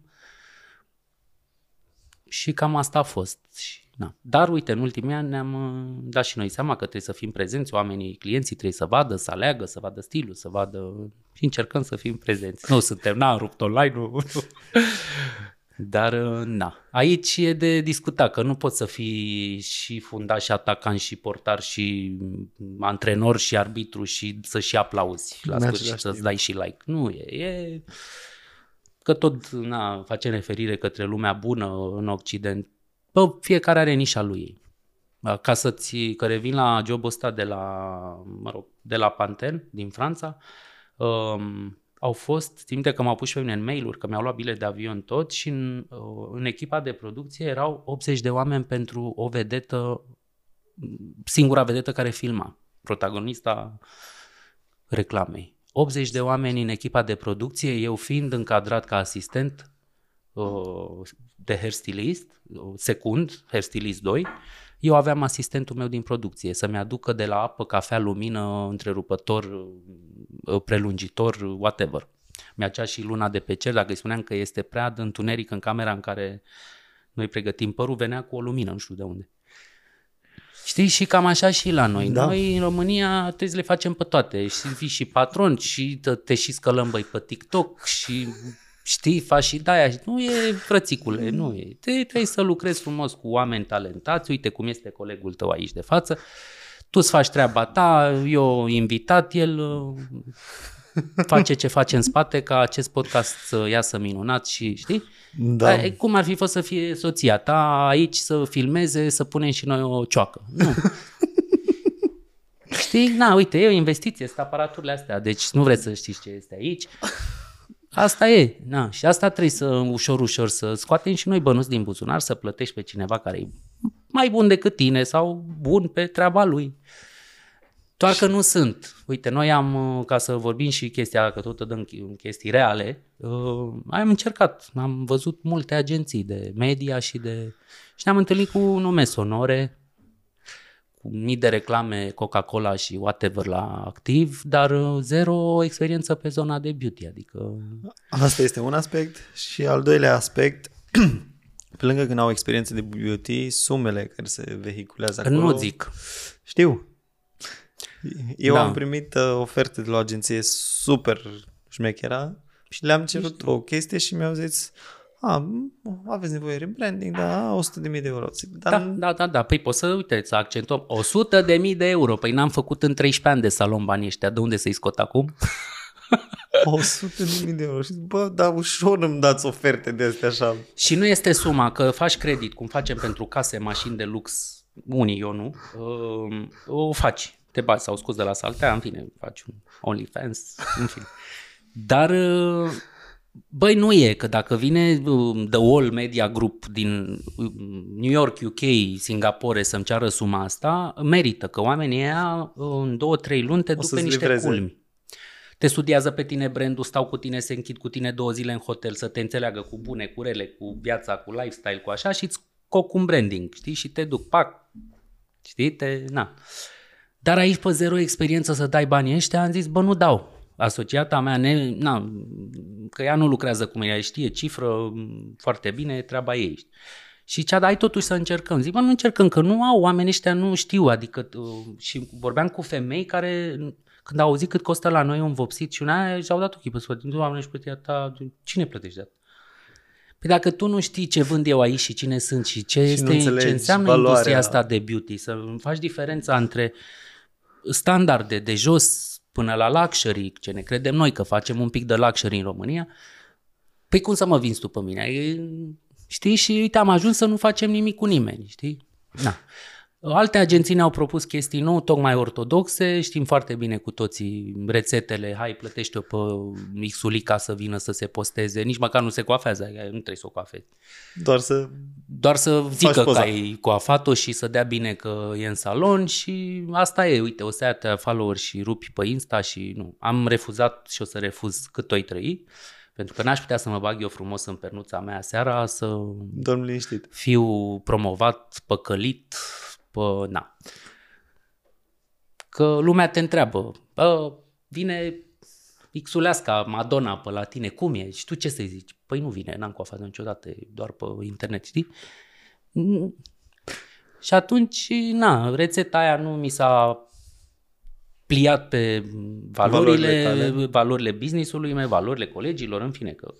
și cam asta a fost. Și Na. Dar uite, în ultimii ani ne-am uh, dat și noi seama că trebuie să fim prezenți, oamenii, clienții trebuie să vadă, să aleagă, să vadă stilul, să vadă și încercăm să fim prezenți. Nu suntem, n-am rupt online, nu. *laughs* Dar, uh, na, aici e de discutat, că nu poți să fii și fundaș, și atacant, și portar, și antrenor, și arbitru, și să și aplauzi la sfârșit, să-ți dai și like. Nu e, e că tot na, facem referire către lumea bună în Occident, Bă, fiecare are nișa lui. Ca să-ți, că revin la jobul ăsta de la, mă rog, de la Panten, din Franța, um, au fost, țin că m-au pus pe mine în mail-uri, că mi-au luat bilet de avion tot și în, uh, în echipa de producție erau 80 de oameni pentru o vedetă, singura vedetă care filma, protagonista reclamei. 80 de oameni în echipa de producție, eu fiind încadrat ca asistent, uh, de hairstylist, secund, hairstylist 2, eu aveam asistentul meu din producție să-mi aducă de la apă, cafea, lumină, întrerupător, uh, prelungitor, whatever. Mi-a și luna de pe cer, dacă îi spuneam că este prea întuneric în camera în care noi pregătim părul, venea cu o lumină, nu știu de unde. Știi, și cam așa și la noi. Da. Noi în România trebuie să le facem pe toate. Și fii și patron și te, te și scălăm băi pe TikTok și știi, faci și de Nu e frățicule, nu e. Te, trebuie să lucrezi frumos cu oameni talentați, uite cum este colegul tău aici de față, tu îți faci treaba ta, eu invitat, el uh, face ce face în spate ca acest podcast să iasă minunat și știi? Da. Cum ar fi fost să fie soția ta aici să filmeze, să punem și noi o cioacă? Nu. *laughs* Știi? Na, uite, e o investiție, sunt aparaturile astea, deci nu vreți să știți ce este aici. Asta e, na, și asta trebuie să ușor, ușor să scoatem și noi bănuți din buzunar, să plătești pe cineva care e mai bun decât tine sau bun pe treaba lui. Doar că nu sunt. Uite, noi am, ca să vorbim și chestia, că tot dăm chestii reale, uh, am încercat, am văzut multe agenții de media și de... Și ne-am întâlnit cu nume sonore, cu mii de reclame Coca-Cola și whatever la activ, dar uh, zero experiență pe zona de beauty, adică...
Asta este un aspect și al doilea aspect, *clears throat* pe lângă că n-au experiență de beauty, sumele care se vehiculează acolo...
Nu zic.
Știu. Eu da. am primit uh, oferte de la o agenție super șmechera și le-am cerut o chestie și mi-au zis a, aveți nevoie de rebranding, da, 100 de mii de euro.
Dar... Da, da, da, da, păi poți să, uite, să accentuăm 100 de mii de euro, păi n-am făcut în 13 ani de salon banii ăștia, de unde să-i scot acum? *laughs*
100 de mii de euro și bă, da, ușor îmi dați oferte de astea așa.
Și nu este suma, că faci credit, cum facem pentru case, mașini de lux, unii, eu nu, uh, o faci, te bați sau scos de la saltea, în fine, faci un OnlyFans, în fine. Dar uh, Băi, nu e, că dacă vine um, The Wall Media Group din um, New York, UK, Singapore să-mi ceară suma asta, merită, că oamenii ăia în două, trei luni te duc pe niște livreze. culmi. Te studiază pe tine brandul, stau cu tine, se închid cu tine două zile în hotel să te înțeleagă cu bune, cu rele, cu viața, cu lifestyle, cu așa și îți coc un branding, știi? Și te duc, pac, știi? Te, na. Dar aici pe zero experiență să dai banii ăștia, am zis, bă, nu dau asociata mea, ne, na, că ea nu lucrează cu mine, știe cifră foarte bine, treaba ei. Și cea, ai totuși să încercăm. Zic, bă, nu încercăm, că nu au, oamenii ăștia nu știu, adică, uh, și vorbeam cu femei care, când au auzit cât costă la noi un vopsit și una și-au dat ochii pe spate, doamne, și plătea ta, cine plătești de Păi dacă tu nu știi ce vând eu aici și cine sunt și ce, și este, ce înseamnă valoarea. industria asta de beauty, să faci diferența între standarde de jos până la luxury, ce ne credem noi că facem un pic de luxury în România, păi cum să mă vinzi tu pe mine? Știi? Și uite, am ajuns să nu facem nimic cu nimeni, știi? Na. Alte agenții ne-au propus chestii nou, tocmai ortodoxe, știm foarte bine cu toții rețetele, hai plătește-o pe Xulica să vină să se posteze, nici măcar nu se coafează, nu trebuie să o coafezi.
Doar să
Doar să zică că ai coafat-o și să dea bine că e în salon și asta e, uite, o să ia follower și rupi pe Insta și nu. Am refuzat și o să refuz cât o trăi. Pentru că n-aș putea să mă bag eu frumos în pernuța mea seara să
Dorm liniștit.
fiu promovat, păcălit, Pă, na. Că lumea te întreabă, bă, vine Xuleasca Madonna pe la tine, cum e? Și tu ce să-i zici? Păi nu vine, n-am coafat niciodată, doar pe internet, știi? Și atunci, na, rețeta aia nu mi s-a pliat pe valorile, valorile, valorile business-ului meu, valorile colegilor, în fine, că...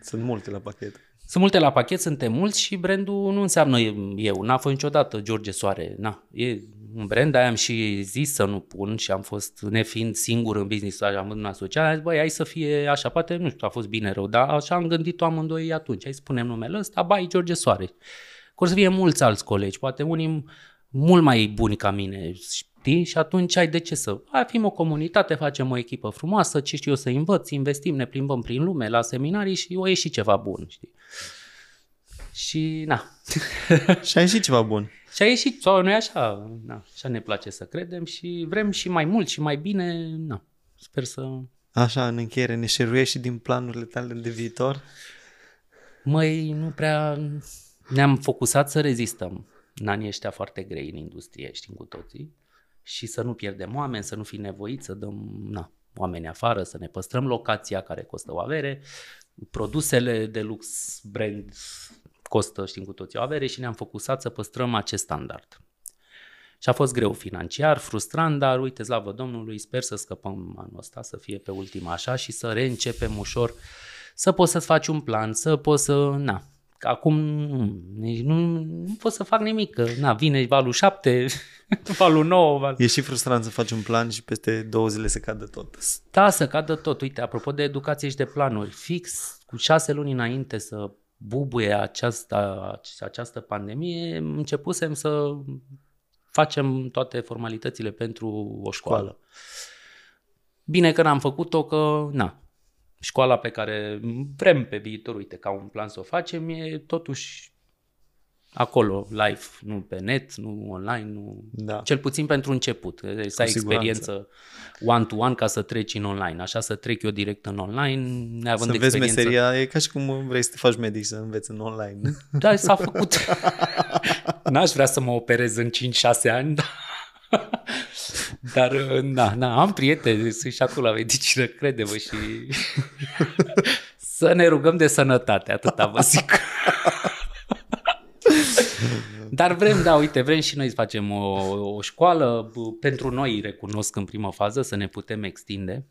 Sunt multe la pachet.
Sunt multe la pachet, suntem mulți și brandul nu înseamnă eu. N-a fost niciodată George Soare. Na, e un brand, aia am și zis să nu pun și am fost, nefiind singur în business, am în asociat, am zis, băi, hai să fie așa, poate nu știu, a fost bine rău, dar așa am gândit-o amândoi atunci, hai să spunem numele ăsta, bai George Soare. Că o să fie mulți alți colegi, poate unii mult mai buni ca mine, știi? Și atunci ai de ce să... Hai, fim o comunitate, facem o echipă frumoasă, ce știu eu să învăț, investim, ne plimbăm prin lume, la seminarii și o ieși ceva bun, știi? Și na. *laughs*
și a ieșit ceva bun.
Și a ieșit, sau nu e așa, na, așa ne place să credem și vrem și mai mult și mai bine, na, sper să...
Așa, în încheiere, ne șeruiești și din planurile tale de viitor?
Măi, nu prea... Ne-am focusat să rezistăm în anii ăștia foarte grei în industrie, știm cu toții, și să nu pierdem oameni, să nu fim nevoiți să dăm na, oameni afară, să ne păstrăm locația care costă o avere, produsele de lux brand costă, știm cu toții, o avere și ne-am focusat să păstrăm acest standard. Și a fost greu financiar, frustrant, dar uite, slavă Domnului, sper să scăpăm anul ăsta, să fie pe ultima așa și să reîncepem ușor, să poți să-ți faci un plan, să poți să, na, acum nu, nu, nu pot să fac nimic, că na, vine valul 7, *laughs* valul 9. Val...
E și frustrant să faci un plan și peste două zile să cadă tot.
Da, să cadă tot. Uite, apropo de educație și de planuri, fix cu șase luni înainte să bubuie această, această pandemie, începusem să facem toate formalitățile pentru o școală. Bine că n-am făcut-o, că na, școala pe care vrem pe viitor, uite, ca un plan să o facem, e totuși acolo, live, nu pe net, nu online, nu...
Da.
Cel puțin pentru început, să ai
siguranță.
experiență one-to-one ca să treci în online. Așa să trec eu direct în online, neavând
Să înveți
experiență.
meseria, e ca și cum vrei să te faci medic, să înveți în online.
Da, s-a făcut. *laughs* N-aș vrea să mă operez în 5-6 ani, dar... *laughs* Dar, da, da, am prieteni, sunt și acolo la medicină, crede-mă, și *laughs* să ne rugăm de sănătate, atâta vă zic. *laughs* Dar vrem, da, uite, vrem și noi să facem o, o școală, b- pentru noi recunosc în primă fază, să ne putem extinde,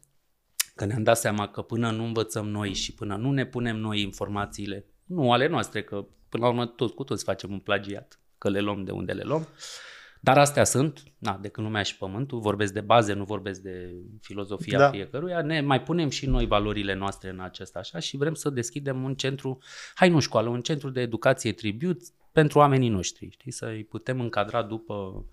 că ne-am dat seama că până nu învățăm noi și până nu ne punem noi informațiile, nu ale noastre, că până la urmă toți cu toți facem un plagiat, că le luăm de unde le luăm, dar astea sunt, na, de când lumea și pământul, vorbesc de baze, nu vorbesc de filozofia
Da.
da. fiecăruia, ne mai punem și noi valorile noastre în acesta așa și vrem să deschidem un centru, hai nu școală, un centru de educație tribut pentru oamenii noștri, știi, să-i putem încadra după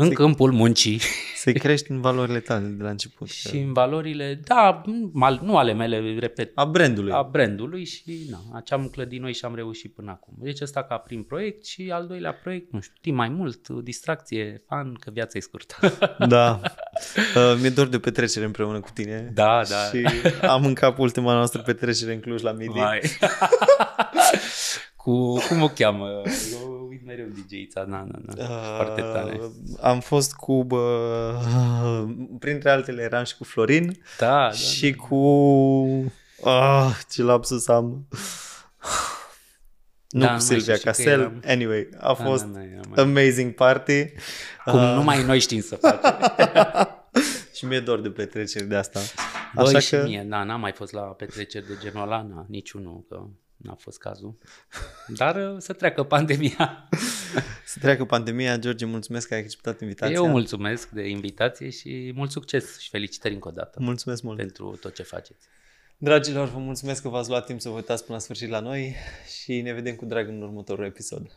în
Să-i-
câmpul muncii
Să-i *laughs* crești în valorile tale de la început.
și în valorile, da, mal- nu ale mele, repet,
A brandului.
a brandului și na, ce am clădit noi și am reușit până acum. Deci ăsta ca prim proiect și al doilea proiect, nu știu, timp mai mult, distracție, fan, că viața e scurtă.
Da. *laughs* Uh, mi-e dor de o petrecere împreună cu tine.
Da, da.
Și am în cap ultima noastră petrecere în Cluj la Midi.
Vai. *laughs* Cu, cum o cheamă? Eu uit mereu DJ-ța, na, na, na. Foarte tare.
Uh, Am fost cu, bă, printre altele eram și cu Florin
Da, da,
și cu, ah, ce lapsus am, nu
Da,
cu
nu mai
Silvia
știu, știu că
Casel,
eram-
anyway, a
da,
fost
da, da, era mai-
amazing party
Cum
Ah,
numai noi știm să facem. *laughs*
și mi-e dor de petreceri de asta.
Băi,
Așa
și
că
mie, da, n-am mai fost la petreceri de genul ăla, na, niciunul, că n-a fost cazul. Dar uh, să treacă pandemia.
să treacă pandemia. George, mulțumesc că ai acceptat invitația.
Eu mulțumesc de invitație și mult succes și felicitări încă o dată
Mulțumesc mult.
pentru tot ce faceți.
Dragilor, vă mulțumesc că v-ați luat timp să vă uitați până la sfârșit la noi și ne vedem cu drag în următorul episod.